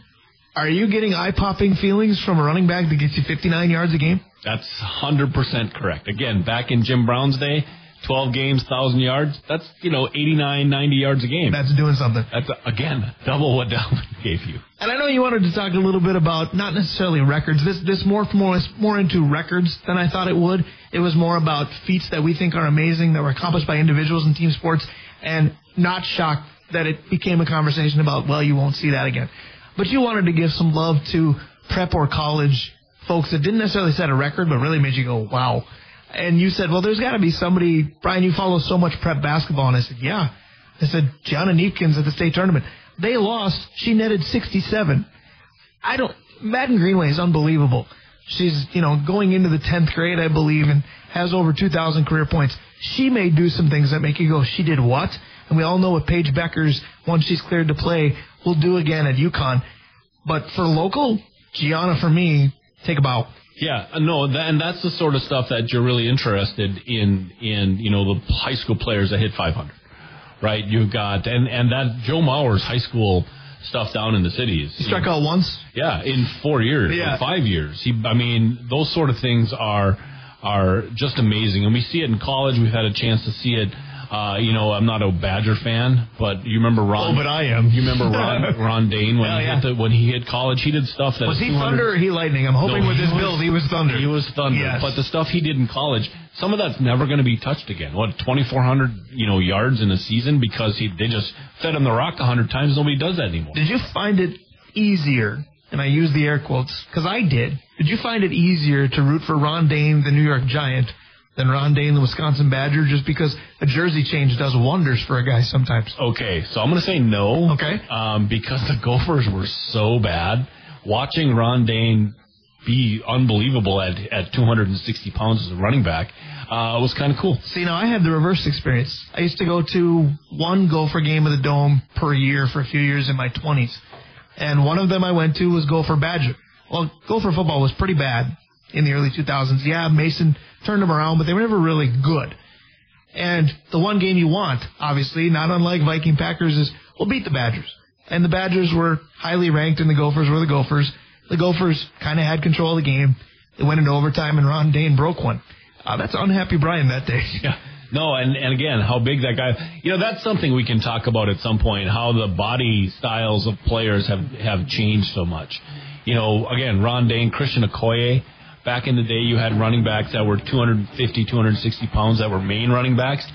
Are you getting eye popping feelings from a running back that gets you 59 yards a game? That's 100% correct. Again, back in Jim Brown's day, 12 games, 1,000 yards. That's, you know, 89, 90 yards a game. That's doing something. That's, again, double what Dalvin gave you. And I know you wanted to talk a little bit about not necessarily records. This this more more more into records than I thought it would. It was more about feats that we think are amazing that were accomplished by individuals in team sports, and not shocked that it became a conversation about well, you won't see that again. But you wanted to give some love to prep or college folks that didn't necessarily set a record, but really made you go wow. And you said, well, there's got to be somebody, Brian. You follow so much prep basketball, and I said, yeah. I said, Gianna Kneepkens at the state tournament. They lost. She netted 67. I don't. Madden Greenway is unbelievable. She's, you know, going into the 10th grade, I believe, and has over 2,000 career points. She may do some things that make you go, she did what? And we all know what Paige Bueckers, once she's cleared to play, will do again at UConn. But for local, Gianna, for me, take a bow. Yeah, no, and that's the sort of stuff that you're really interested in. In you know the high school players that hit 500, right? You've got and and that Joe Mauer's high school stuff down in the cities. He struck out once. Yeah, in four years, Yeah. five years. He, I mean, those sort of things are are just amazing, and we see it in college. We've had a chance to see it. Uh, you know, I'm not a Badger fan, but you remember Ron? Oh, but I am. You remember Ron Ron Dayne when Hell he yeah. hit the, when he hit college? He did stuff that Was he Thunder or he Lightning? I'm hoping No, with he his was- build he was Thunder. He was Thunder, Yes. but the stuff he did in college, some of that's never going to be touched again. What 2,400 you know yards in a season because he they just fed him the rock a hundred times. Nobody does that anymore. Did you find it easier, and I use the air quotes, because I did, did you find it easier to root for Ron Dayne, the New York Giant, than Ron Dayne, the Wisconsin Badger, just because a jersey change does wonders for a guy sometimes? Okay, so I'm going to say no. Okay. Um, because the Gophers were so bad. Watching Ron Dayne be unbelievable at at 260 pounds as a running back uh, was kind of cool. See, now I had the reverse experience. I used to go to one Gopher game of the Dome per year for a few years in my 20s. And one of them I went to was Gopher Badger. Well, Gopher football was pretty bad in the early 2000s. Yeah, Mason turned them around, but they were never really good. And the one game you want, obviously, not unlike Viking Packers, is we'll beat the Badgers. And the Badgers were highly ranked, and the Gophers were the Gophers. The Gophers kind of had control of the game. They went into overtime, and Ron Dayne broke one. Uh, that's unhappy Brian that day. Yeah. No, and, and again, how big that guy, you know, that's something we can talk about at some point, how the body styles of players have, have changed so much. You know, again, Ron Dayne, Christian Okoye, back in the day you had running backs that were 250, 260 pounds that were main running backs.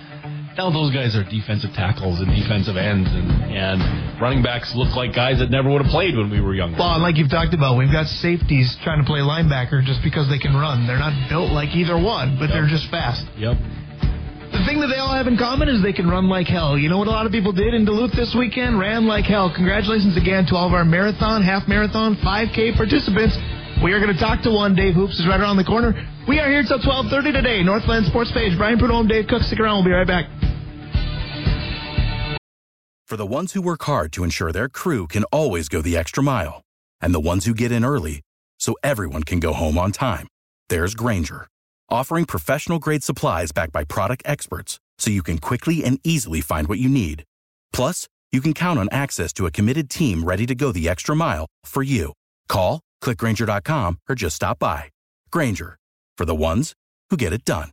Now those guys are defensive tackles and defensive ends and, and running backs look like guys that never would have played when we were younger. Well, like you've talked about, we've got safeties trying to play linebacker just because they can run. They're not built like either one, but they're just fast. Yep. The thing that they all have in common is they can run like hell. You know what a lot of people did in Duluth this weekend? Ran like hell. Congratulations again to all of our marathon, half marathon, 5K participants. We are going to talk to one. Dave Hoops is right around the corner. We are here till 12:30 today. Northland Sports Page. Brian Prudhomme, Dave Cook. Stick around. We'll be right back. For the ones who work hard to ensure their crew can always go the extra mile, and the ones who get in early so everyone can go home on time, there's Grainger, offering professional grade supplies backed by product experts so you can quickly and easily find what you need. Plus, you can count on access to a committed team ready to go the extra mile for you. Call, clickgrainger.com, or just stop by. Grainger, for the ones who get it done.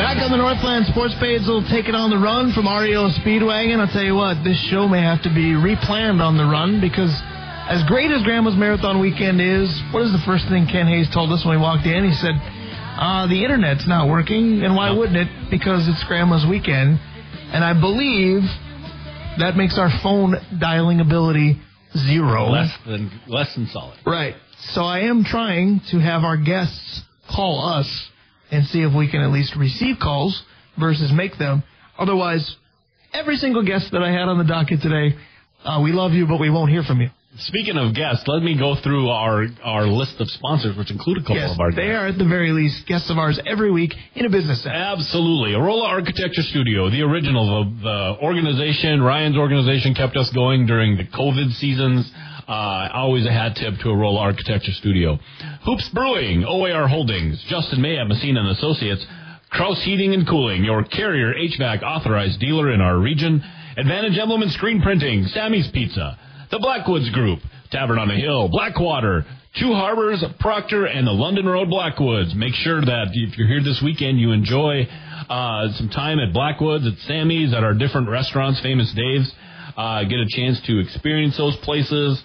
Back on the Northland Sports Page. We'll take it on the run from REO Speedwagon. I'll tell you what, this show may have to be replanned on the run because as great as Grandma's Marathon Weekend is, what is the first thing Ken Hayes told us when we walked in? He said, uh, the internet's not working, and why wouldn't it? Because it's Grandma's Weekend. And I believe that makes our phone dialing ability zero. Less than less than solid. Right. So I am trying to have our guests call us and see if we can at least receive calls versus make them. Otherwise, every single guest that I had on the docket today, uh, we love you, but we won't hear from you. Speaking of guests, let me go through our, our list of sponsors, which include a couple yes, of our guests. they are at the very least guests of ours every week in a business sense. Absolutely. Arola Architecture Studio, the original, the, the organization, Ryan's organization kept us going during the COVID seasons. Uh, always a hat tip to Arola Architecture Studio. Hoops Brewing, OAR Holdings, Justin May at Messina and Associates, Kraus Heating and Cooling, your carrier HVAC authorized dealer in our region, Advantage Emblem and Screen Printing, Sammy's Pizza, the Blackwoods Group, Tavern on the Hill, Blackwater, Two Harbors, Proctor, and the London Road Blackwoods. Make sure that if you're here this weekend, you enjoy uh, some time at Blackwoods, at Sammy's, at our different restaurants, Famous Dave's. Uh, get a chance to experience those places.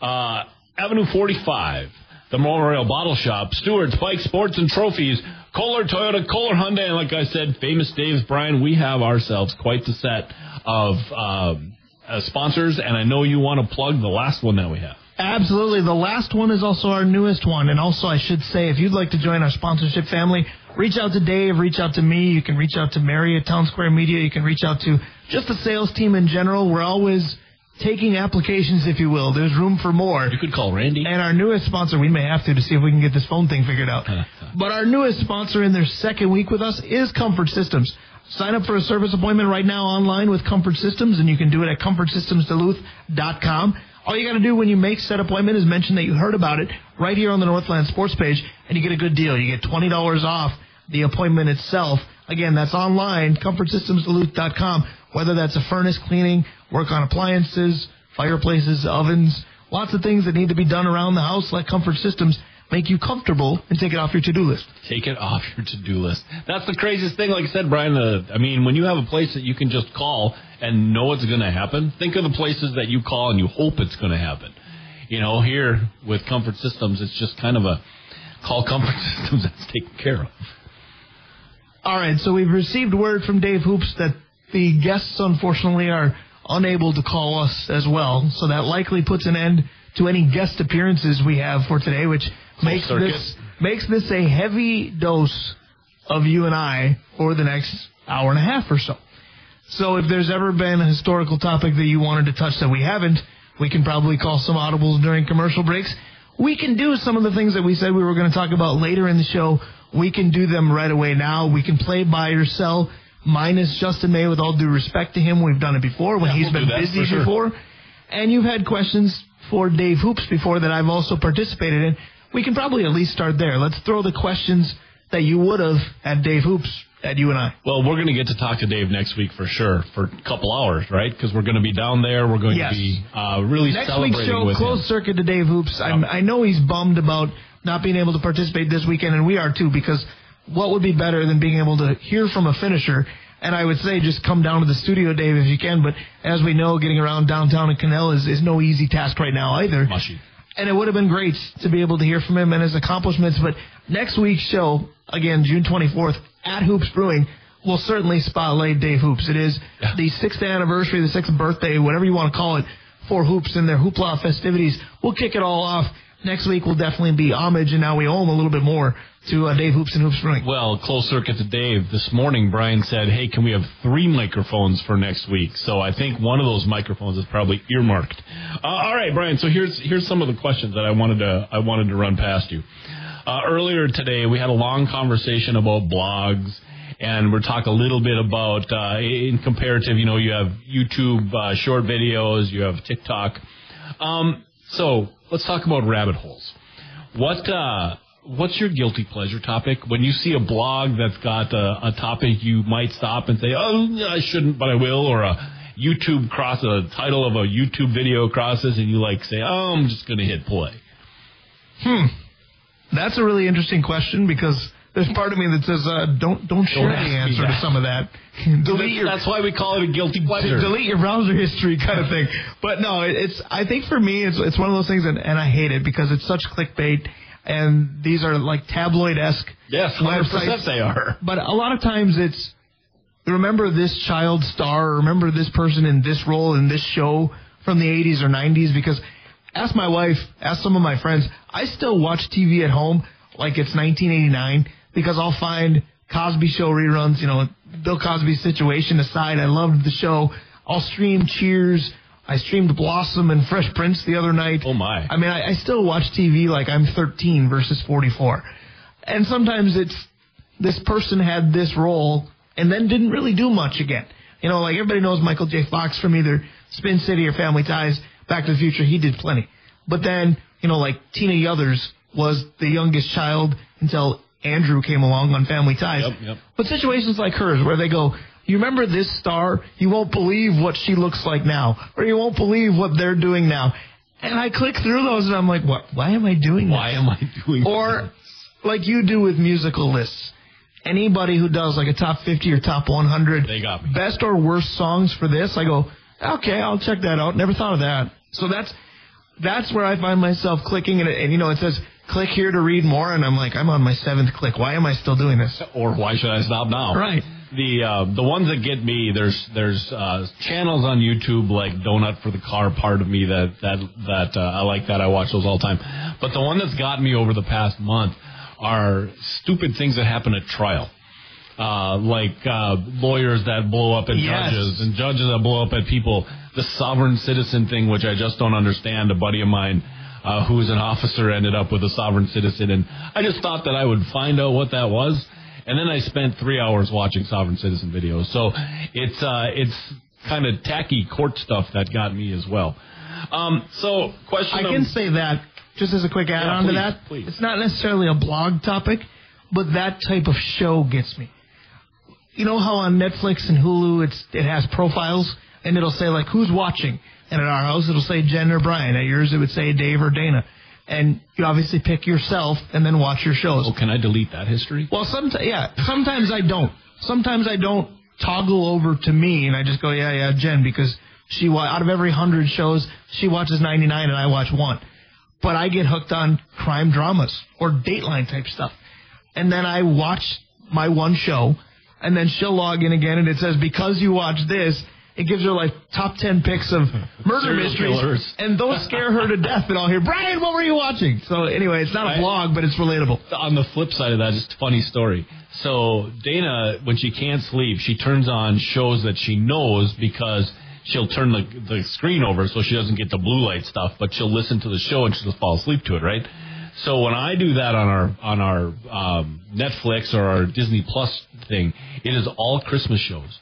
Uh, Avenue 45, the Memorial Bottle Shop, Stewart's Bike Sports and Trophies, Kolar Toyota, Kolar Hyundai, and like I said, Famous Dave's. Brian, we have ourselves quite the set of um, uh, sponsors, and I know you want to plug the last one that we have. Absolutely. The last one is also our newest one. And also, I should say, if you'd like to join our sponsorship family, reach out to Dave, reach out to me. You can reach out to Mary at Town Square Media. You can reach out to just the sales team in general. We're always taking applications, if you will. There's room for more. You could call Randy. And our newest sponsor, we may have to to see if we can get this phone thing figured out. but our newest sponsor in their second week with us is Comfort Systems. Sign up for a service appointment right now online with Comfort Systems, and you can do it at comfortsystemsduluth.com. All you got to do when you make said appointment is mention that you heard about it right here on the Northland Sports page, and you get a good deal. You get $20 off the appointment itself. Again, that's online, comfortsystemsduluth.com, whether that's a furnace cleaning, work on appliances, fireplaces, ovens, lots of things that need to be done around the house like Comfort Systems make you comfortable and take it off your to-do list. Take it off your to-do list. That's the craziest thing. Like I said, Brian, uh, I mean, when you have a place that you can just call and know it's going to happen, think of the places that you call and you hope it's going to happen. You know, here with Comfort Systems, it's just kind of a call Comfort Systems that's taken care of. All right, so we've received word from Dave Hoops that the guests, unfortunately, are unable to call us as well. So that likely puts an end to any guest appearances we have for today, which makes circuit. this makes this a heavy dose of you and I for the next hour and a half or so. So if there's ever been a historical topic that you wanted to touch that we haven't, we can probably call some audibles during commercial breaks. We can do some of the things that we said we were going to talk about later in the show. We can do them right away now. We can play buy or sell minus Justin May with all due respect to him. We've done it before when Yeah, he's we'll been busy sure. before. And you've had questions for Dave Hoops before that I've also participated in. We can probably at least start there. Let's throw the questions that you would have at Dave Hoops at you and I. Well, we're going to get to talk to Dave next week for sure for a couple hours, right? Because we're going to be down there. We're going Yes. to be uh, really Next celebrating week's show, with closed him. circuit to Dave Hoops. Yep. I know he's bummed about not being able to participate this weekend, and we are too, because what would be better than being able to hear from a finisher? And I would say just come down to the studio, Dave, if you can. But as we know, getting around downtown and Canal is, is no easy task right now either. Mushy. And it would have been great to be able to hear from him and his accomplishments. But next week's show, again, June 24th, at Hoops Brewing, will certainly spotlight Dave Hoops. It is Yeah. the sixth anniversary, the sixth birthday, whatever you want to call it, for Hoops and their Hoopla festivities. We'll kick it all off. Next week will definitely be homage, and now we owe him a little bit more to uh, Dave Hoops and Hoops Brewing. Well, close circuit to Dave. This morning, Brian said, "Hey, can we have three microphones for next week?" So I think one of those microphones is probably earmarked. Uh, all right, Brian. So here's here's some of the questions that I wanted to I wanted to run past you. Uh, earlier today, we had a long conversation about blogs, and we're talking a little bit about uh, in comparative. You know, you have YouTube uh, short videos, you have TikTok. Um, so let's talk about rabbit holes. What uh, what's your guilty pleasure topic? When you see a blog that's got a, a topic, you might stop and say, "Oh, I shouldn't, but I will," or a YouTube cross a title of a YouTube video crosses, and you like say, "Oh, I'm just going to hit play." Hmm. That's a really interesting question because there's part of me that says, uh, don't don't share the answer to some of that. delete your That's why we call it a guilty pleasure. delete your browser history kind of thing. But no, it- it's I think for me it's it's one of those things and, and I hate it because it's such clickbait and these are like tabloid esque Yes, 100% they are. But a lot of times it's remember this child star, or remember this person in this role in this show from the 80s or 90s because ask my wife, ask some of my friends, I still watch TV at home like it's 1989 because I'll find Cosby Show reruns, you know, Bill Cosby's situation aside, I loved the show. I'll stream Cheers. I streamed Blossom and Fresh Prince the other night. Oh, my. I mean, I, I still watch TV like I'm 13 versus 44. And sometimes it's this person had this role and then didn't really do much again. You know, like everybody knows Michael J. Fox from either Spin City or Family Ties, Back to the Future. He did plenty. But then, you know, like Tina Yothers was the youngest child until Andrew came along on Family Ties. Yep, yep. But situations like hers where they go, you remember this star? You won't believe what she looks like now, or you won't believe what they're doing now. And I click through those and I'm like, what? Why am I doing Why this? am I doing Or this? like you do with musical lists. Anybody who does like a top 50 or top 100, They got me. best or worst songs for this, I go, okay, I'll check that out. Never thought of that. So that's that's where I find myself clicking, and, and you know, it says click here to read more, and I'm like, I'm on my seventh click. Why am I still doing this? or why should I stop now? Right. The uh, the ones that get me, there's there's uh, channels on YouTube like Donut for the Car, part of me that that that uh, I like that I watch those all the time. But the one that's got me over the past month are stupid things that happen at trial. Uh, like uh, lawyers that blow up at Yes. judges and judges that blow up at people. The sovereign citizen thing, which I just don't understand. A buddy of mine uh, who was an officer ended up with a sovereign citizen, and I just thought that I would find out what that was. And then I spent three hours watching sovereign citizen videos. So it's uh, it's kind of tacky court stuff that got me as well. Um, so question. I of- can say that just as a quick add-on please, to that. please. It's not necessarily a blog topic, but that type of show gets me. You know how on Netflix and Hulu it's it has profiles and it'll say like who's watching, and at our house it'll say Jen or Brian. At yours it would say Dave or Dana, and you obviously pick yourself and then watch your shows. Oh, can I delete that history? Well, sometimes yeah, sometimes I don't. Sometimes I don't toggle over to me and I just go yeah yeah Jen because she wa- out of every hundred shows she watches ninety nine and I watch one. But I get hooked on crime dramas or Dateline type stuff, and then I watch my one show, and then she'll log in again and it says because you watch this. It gives her like top ten picks of murder mysteries, killers. and those scare her to death. And I'll hear Brian, what were you watching? So anyway, it's not a blog, but it's relatable. on the flip side of that, just a funny story. So Dana, when she can't sleep, she turns on shows that she knows because she'll turn the the screen over so she doesn't get the blue light stuff, but she'll listen to the show and she'll fall asleep to it, right? So when I do that on our on our um, Netflix or our Disney Plus thing, it is all Christmas shows.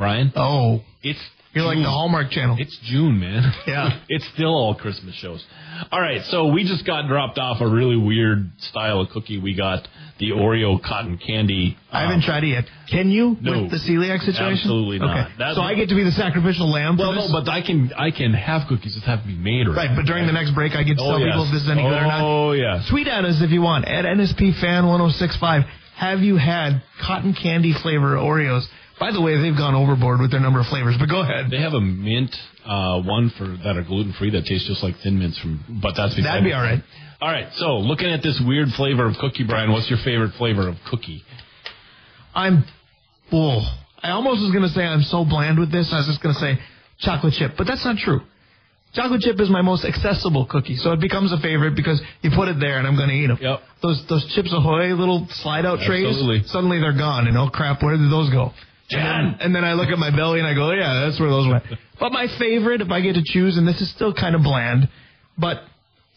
Brian, Oh, it's you're like the Hallmark Channel. It's June, man. Yeah. it's still all Christmas shows. All right, so we just got dropped off a really weird style of cookie. We got the Oreo cotton candy. I haven't um, tried it yet. Can you no. with the celiac situation? Absolutely not. Okay. That- so I get to be the sacrificial lamb. Well, no, but I can I can have cookies that have to be made right. right. But during the next break, I get to Oh, tell yes. people if this is any good or not. Oh yeah. Tweet at us if you want at NSP Fan 1065. Have you had cotton candy flavor Oreos? By the way, they've gone overboard with their number of flavors. But go ahead. They have a mint uh, one for that are gluten free that tastes just like Thin Mints from, but that's That'd be all right. All right, so looking at this weird flavor of cookie, Brian, what's your favorite flavor of cookie? I'm full. I almost was going to say I'm so bland with this. I was just going to say chocolate chip, but that's not true. Chocolate chip is my most accessible cookie, so it becomes a favorite because you put it there and I'm going to eat them. Yep. Those those Chips Ahoy little slide out Absolutely. trays, suddenly they're gone, and oh crap, where did those go? And then, and then I look at my belly and I go, yeah, that's where those went. But my favorite, if I get to choose, and this is still kind of bland, but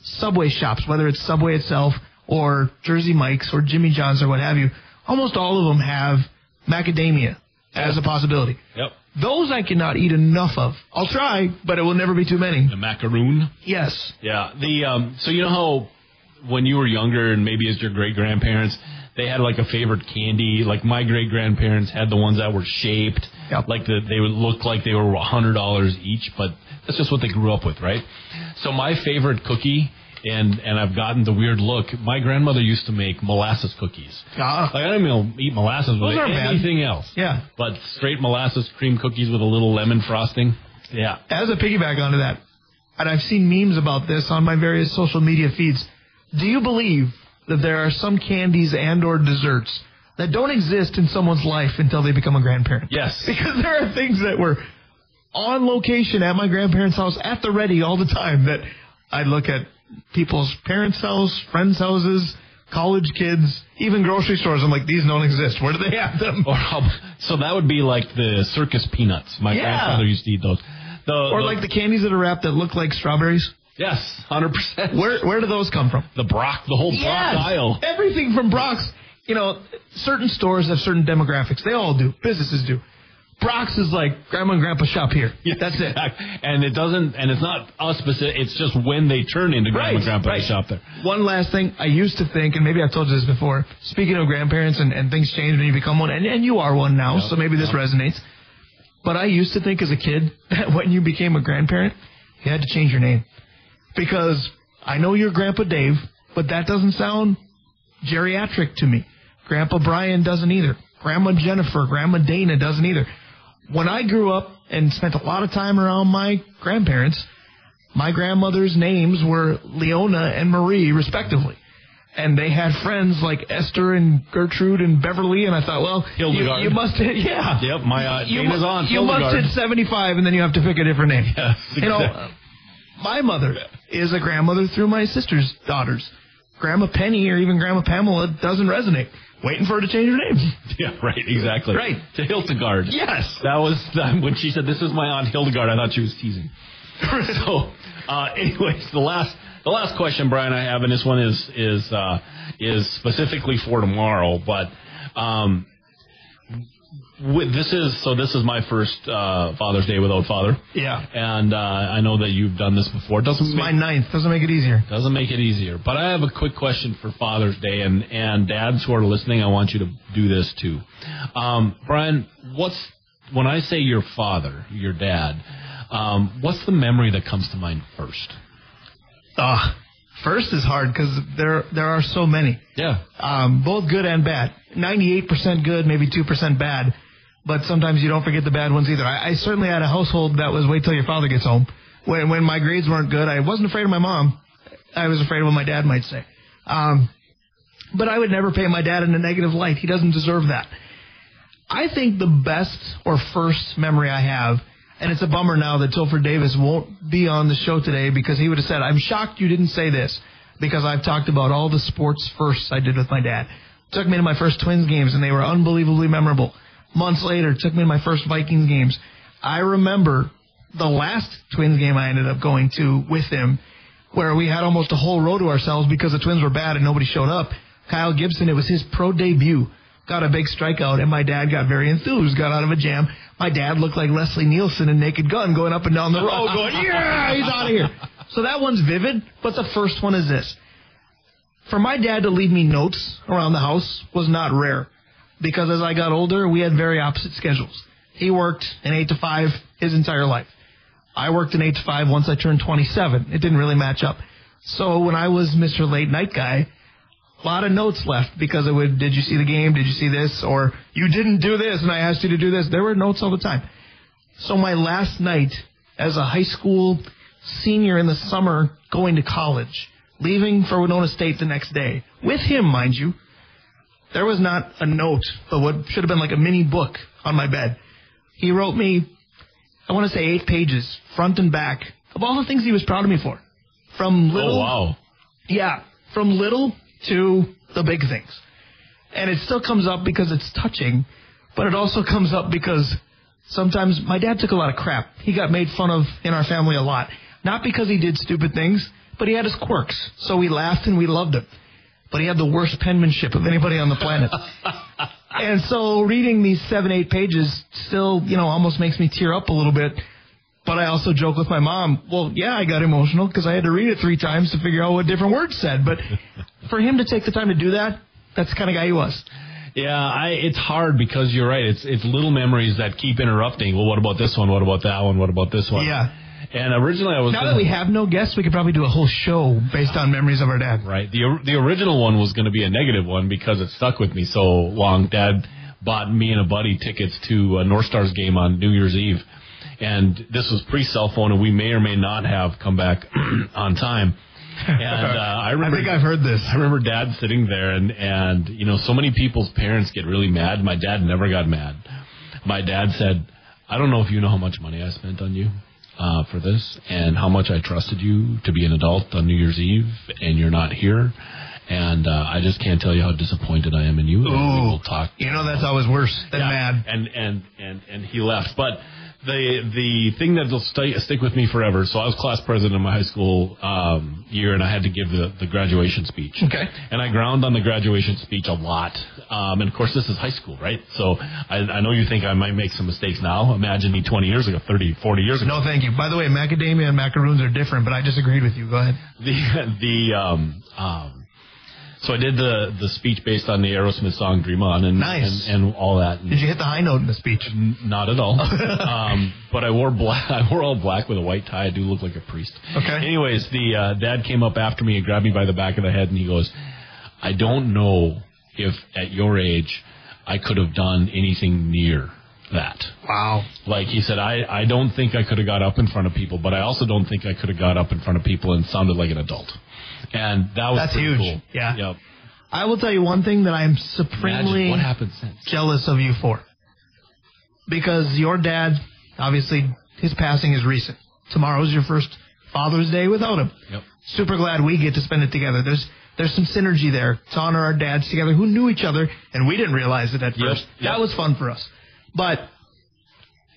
Subway shops, whether it's Subway itself or Jersey Mike's or Jimmy John's or what have you, almost all of them have macadamia as a possibility. Yep. Those I cannot eat enough of. I'll try, but it will never be too many. The macaroon. Yes. Yeah. The um. So you know how when you were younger and maybe as your great grandparents, they had like a favorite candy. Like my great grandparents had the ones that were shaped, Yep. like the, they would look like they were a hundred dollars each, but that's just what they grew up with, right? So my favorite cookie and and I've gotten the weird look. My grandmother used to make molasses cookies. Ah. Like I don't even eat molasses with Those aren't bad. anything else. Yeah. But straight molasses cream cookies with a little lemon frosting. Yeah. As a piggyback onto that, and I've seen memes about this on my various social media feeds. Do you believe that there are some candies and or desserts that don't exist in someone's life until they become a grandparent? Yes. Because there are things that were on location at my grandparents' house at the ready all the time that I'd look at people's parents' house, friends' houses, college kids, even grocery stores. I'm like, these don't exist. Where do they have them? Or so that would be like the circus peanuts. My Yeah. grandfather used to eat those. The, Or the- like the candies that are wrapped that look like strawberries. Yes, hundred percent. Where where do those come from? the Brach, the whole Brach aisle. Everything from Brach's. You know, certain stores have certain demographics. They all do. Businesses do. Brach's is like grandma and grandpa shop here. That's it. And it doesn't, and it's not us specific. It's just when they turn into grandma and grandpa right. shop there. One last thing, I used to think, and maybe I've told you this before. Speaking of grandparents and, and things change when you become one, and, and you are one now, Yep, so maybe this yep. resonates. But I used to think as a kid that when you became a grandparent, you had to change your name because I know you're Grandpa Dave, but that doesn't sound geriatric to me. Grandpa Brian doesn't either. Grandma Jennifer, Grandma Dana doesn't either. When I grew up and spent a lot of time around my grandparents, my grandmother's names were Leona and Marie, respectively. And they had friends like Esther and Gertrude and Beverly, and I thought, well, you, Hildegard. you must hit, yeah. Yep, my uh, You, Dana's on. you must Hildegard. hit 75, and then you have to pick a different name. Yes, You know, exactly. My mother is a grandmother through my sister's daughters. Grandma Penny or even Grandma Pamela doesn't resonate. Waiting for her to change her name. Yeah, right, exactly. Right. To Hildegard. Yes. That was that, when she said, "This is my aunt Hildegard." I thought she was teasing. so, uh, anyways, the last the last question, Brian, I have, and this one is is uh, is specifically for tomorrow, but um, this is so. This is my first uh, Father's Day without father, Yeah. and uh, I know that you've done this before. It doesn't It's my ninth. Doesn't make it easier. doesn't make it easier. But I have a quick question for Father's Day, and and dads who are listening, I want you to do this too. Um, Brian, what's when I say your father, your dad? Um, what's the memory that comes to mind first? Ah, first is hard because there there are so many, Yeah, um, both good and bad. Ninety-eight percent good, maybe two percent bad. But sometimes you don't forget the bad ones either. I, I certainly had a household that was wait till your father gets home. When when my grades weren't good, I wasn't afraid of my mom. I was afraid of what my dad might say. Um, but I would never paint my dad in a negative light. He doesn't deserve that. I think the best or first memory I have, and it's a bummer now that Tilford Davis won't be on the show today because he would have said, I'm shocked you didn't say this because I've talked about all the sports firsts I did with my dad. Took me to my first Twins games and they were unbelievably memorable. Months later, took me to my first Vikings games. I remember the last Twins game I ended up going to with him where we had almost a whole row to ourselves because the Twins were bad and nobody showed up. Kyle Gibson, it was his pro debut. Got a big strikeout, and my dad got very enthused. Got out of a jam. My dad looked like Leslie Nielsen in Naked Gun, going up and down the road, oh, going, "Yeah, he's out of here." So that one's vivid. But the first one is this: for my dad to leave me notes around the house was not rare, because as I got older, we had very opposite schedules. He worked an eight to five his entire life. I worked an 8 to 5 once I turned 27. It didn't really match up. So when I was Mr. Late Night Guy, a lot of notes left because it would, did you see the game? Did you see this? Or you didn't do this and I asked you to do this. There were notes all the time. So my last night as a high school senior in the summer going to college, leaving for Winona State the next day, with him, mind you, there was not a note, but what should have been like a mini book on my bed. He wrote me I want to say eight pages, front and back, of all the things he was proud of me for. From oh, little, Oh wow. yeah, from little to the big things. And it still comes up because it's touching, but it also comes up because sometimes my dad took a lot of crap. He got made fun of in our family a lot. Not because he did stupid things, but he had his quirks. So we laughed and we loved him. But he had the worst penmanship of anybody on the planet. and so reading these seven, eight pages still, you know, almost makes me tear up a little bit. But I also joke with my mom, well, yeah, I got emotional because I had to read it three times to figure out what different words said. But for him to take the time to do that, that's the kind of guy he was. Yeah, I, it's hard because you're right. It's it's little memories that keep interrupting. Well, what about this one? What about that one? What about this one? Yeah. And originally I was Now gonna, that we have no guests, we could probably do a whole show based on memories of our dad. right. The the original one was going to be a negative one because it stuck with me so long. Dad bought me and a buddy tickets to a North Stars game on New Year's Eve, and this was pre cell phone, and we may or may not have come back on time. And uh, I I think I've heard this. I remember dad sitting there and, and, you know, so many people's parents get really mad. My dad never got mad. My dad said, I don't know if you know how much money I spent on you, uh, for this and how much I trusted you to be an adult on New Year's Eve and you're not here. And, uh, I just can't tell you how disappointed I am in you. And we'll talk. You know that's always worse than Yeah, mad. And, and, and, and he left. But the, the thing that'll stay, stick with me forever. So I was class president in my high school, um, year and I had to give the, the graduation speech. Okay. And I ground on the graduation speech a lot. Um, and of course, this is high school, right? So I, I know you think I might make some mistakes now. Imagine me 20 years ago, 30, 40 years ago. No, thank you. By the way, macadamia and macaroons are different, but I disagreed with you. Go ahead. The, the, um, um, so I did the, the speech based on the Aerosmith song Dream On and, Nice. and, and all that. Did you hit the high note in the speech? N- Not at all. um, but I wore black. I wore all black with a white tie. I do look like a priest. Okay. Anyways, the uh, dad came up after me and grabbed me by the back of the head, and he goes, "I don't know if at your age I could have done anything near that." Wow. Like he said, I, I don't think I could have got up in front of people, but I also don't think I could have got up in front of people and sounded like an adult. And that was That's huge. cool. Yeah. Yep. I will tell you one thing that I'm Imagine supremely what happened since. jealous of you for. Because your dad, obviously, his passing is recent. Tomorrow's your first Father's Day without him. Yep. Super glad we get to spend it together. There's there's some synergy there to honor our dads together who knew each other and we didn't realize it at Yep, first. yep. That was fun for us. But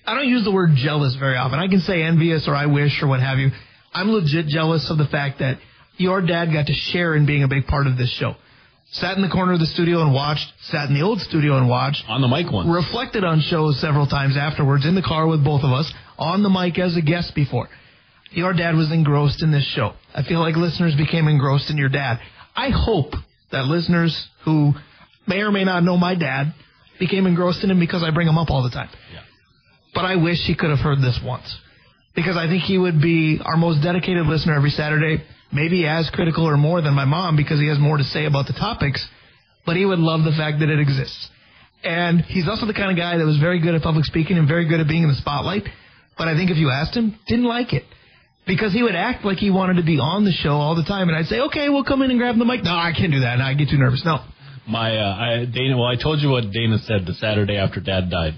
I don't use the word jealous very often. I can say envious or I wish or what have you. I'm legit jealous of the fact that your dad got to share in being a big part of this show. Sat in the corner of the studio and watched, sat in the old studio and watched, On the mic one. reflected on shows several times afterwards in the car with both of us, on the mic as a guest before. Your dad was engrossed in this show. I feel like listeners became engrossed in your dad. I hope that listeners who may or may not know my dad became engrossed in him because I bring him up all the time. Yeah. But I wish he could have heard this once. Because I think he would be our most dedicated listener every Saturday, maybe as critical or more than my mom because he has more to say about the topics, but he would love the fact that it exists. And he's also the kind of guy that was very good at public speaking and very good at being in the spotlight. But I think if you asked him, didn't like it. Because he would act like he wanted to be on the show all the time. And I'd say, okay, we'll come in and grab the mic. No, I can't do that. No, I get too nervous. No. My uh, I, Dana. Well, I told you what Dana said the Saturday after Dad died,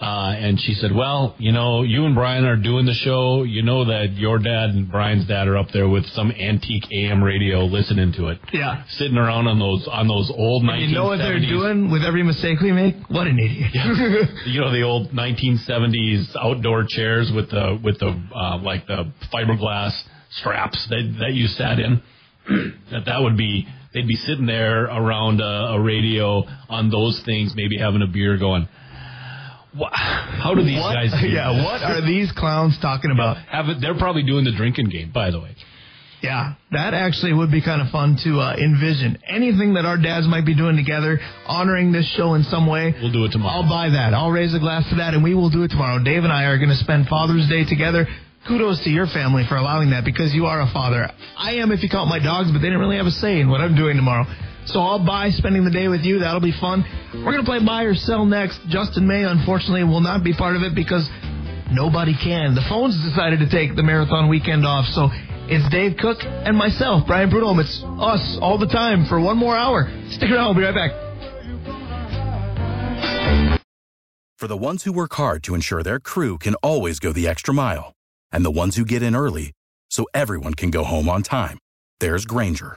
uh, and she said, "Well, you know, you and Brian are doing the show. You know that your dad and Brian's dad are up there with some antique AM radio, listening to it, Yeah. sitting around on those on those old And you know what they're doing with every mistake we make? What an idiot. you know the old 1970s outdoor chairs with the with the uh, like the fiberglass straps that that you sat in. that that would be they'd be sitting there around a, a radio on those things, maybe having a beer, going, "Wha- "How do these What? guys?" do yeah, this?" what are these clowns talking about? Have it, they're probably doing the drinking game, by the way. Yeah, that actually would be kind of fun to uh, envision. Anything that our dads might be doing together, honoring this show in some way. We'll do it tomorrow. I'll buy that. I'll raise a glass to that, and we will do it tomorrow. Dave and I are going to spend Father's Day together. Kudos to your family for allowing that because you are a father. I am if you count my dogs, but they didn't really have a say in what I'm doing tomorrow. So I'll buy spending the day with you. That'll be fun. We're going to play buy or sell next. Justin May, unfortunately, will not be part of it because nobody can. The phones decided to take the marathon weekend off. So it's Dave Cook and myself, Brian Prudhomme. It's us all the time for one more hour. Stick around. We'll be right back. For the ones who work hard to ensure their crew can always go the extra mile, and the ones who get in early so everyone can go home on time, there's Grainger,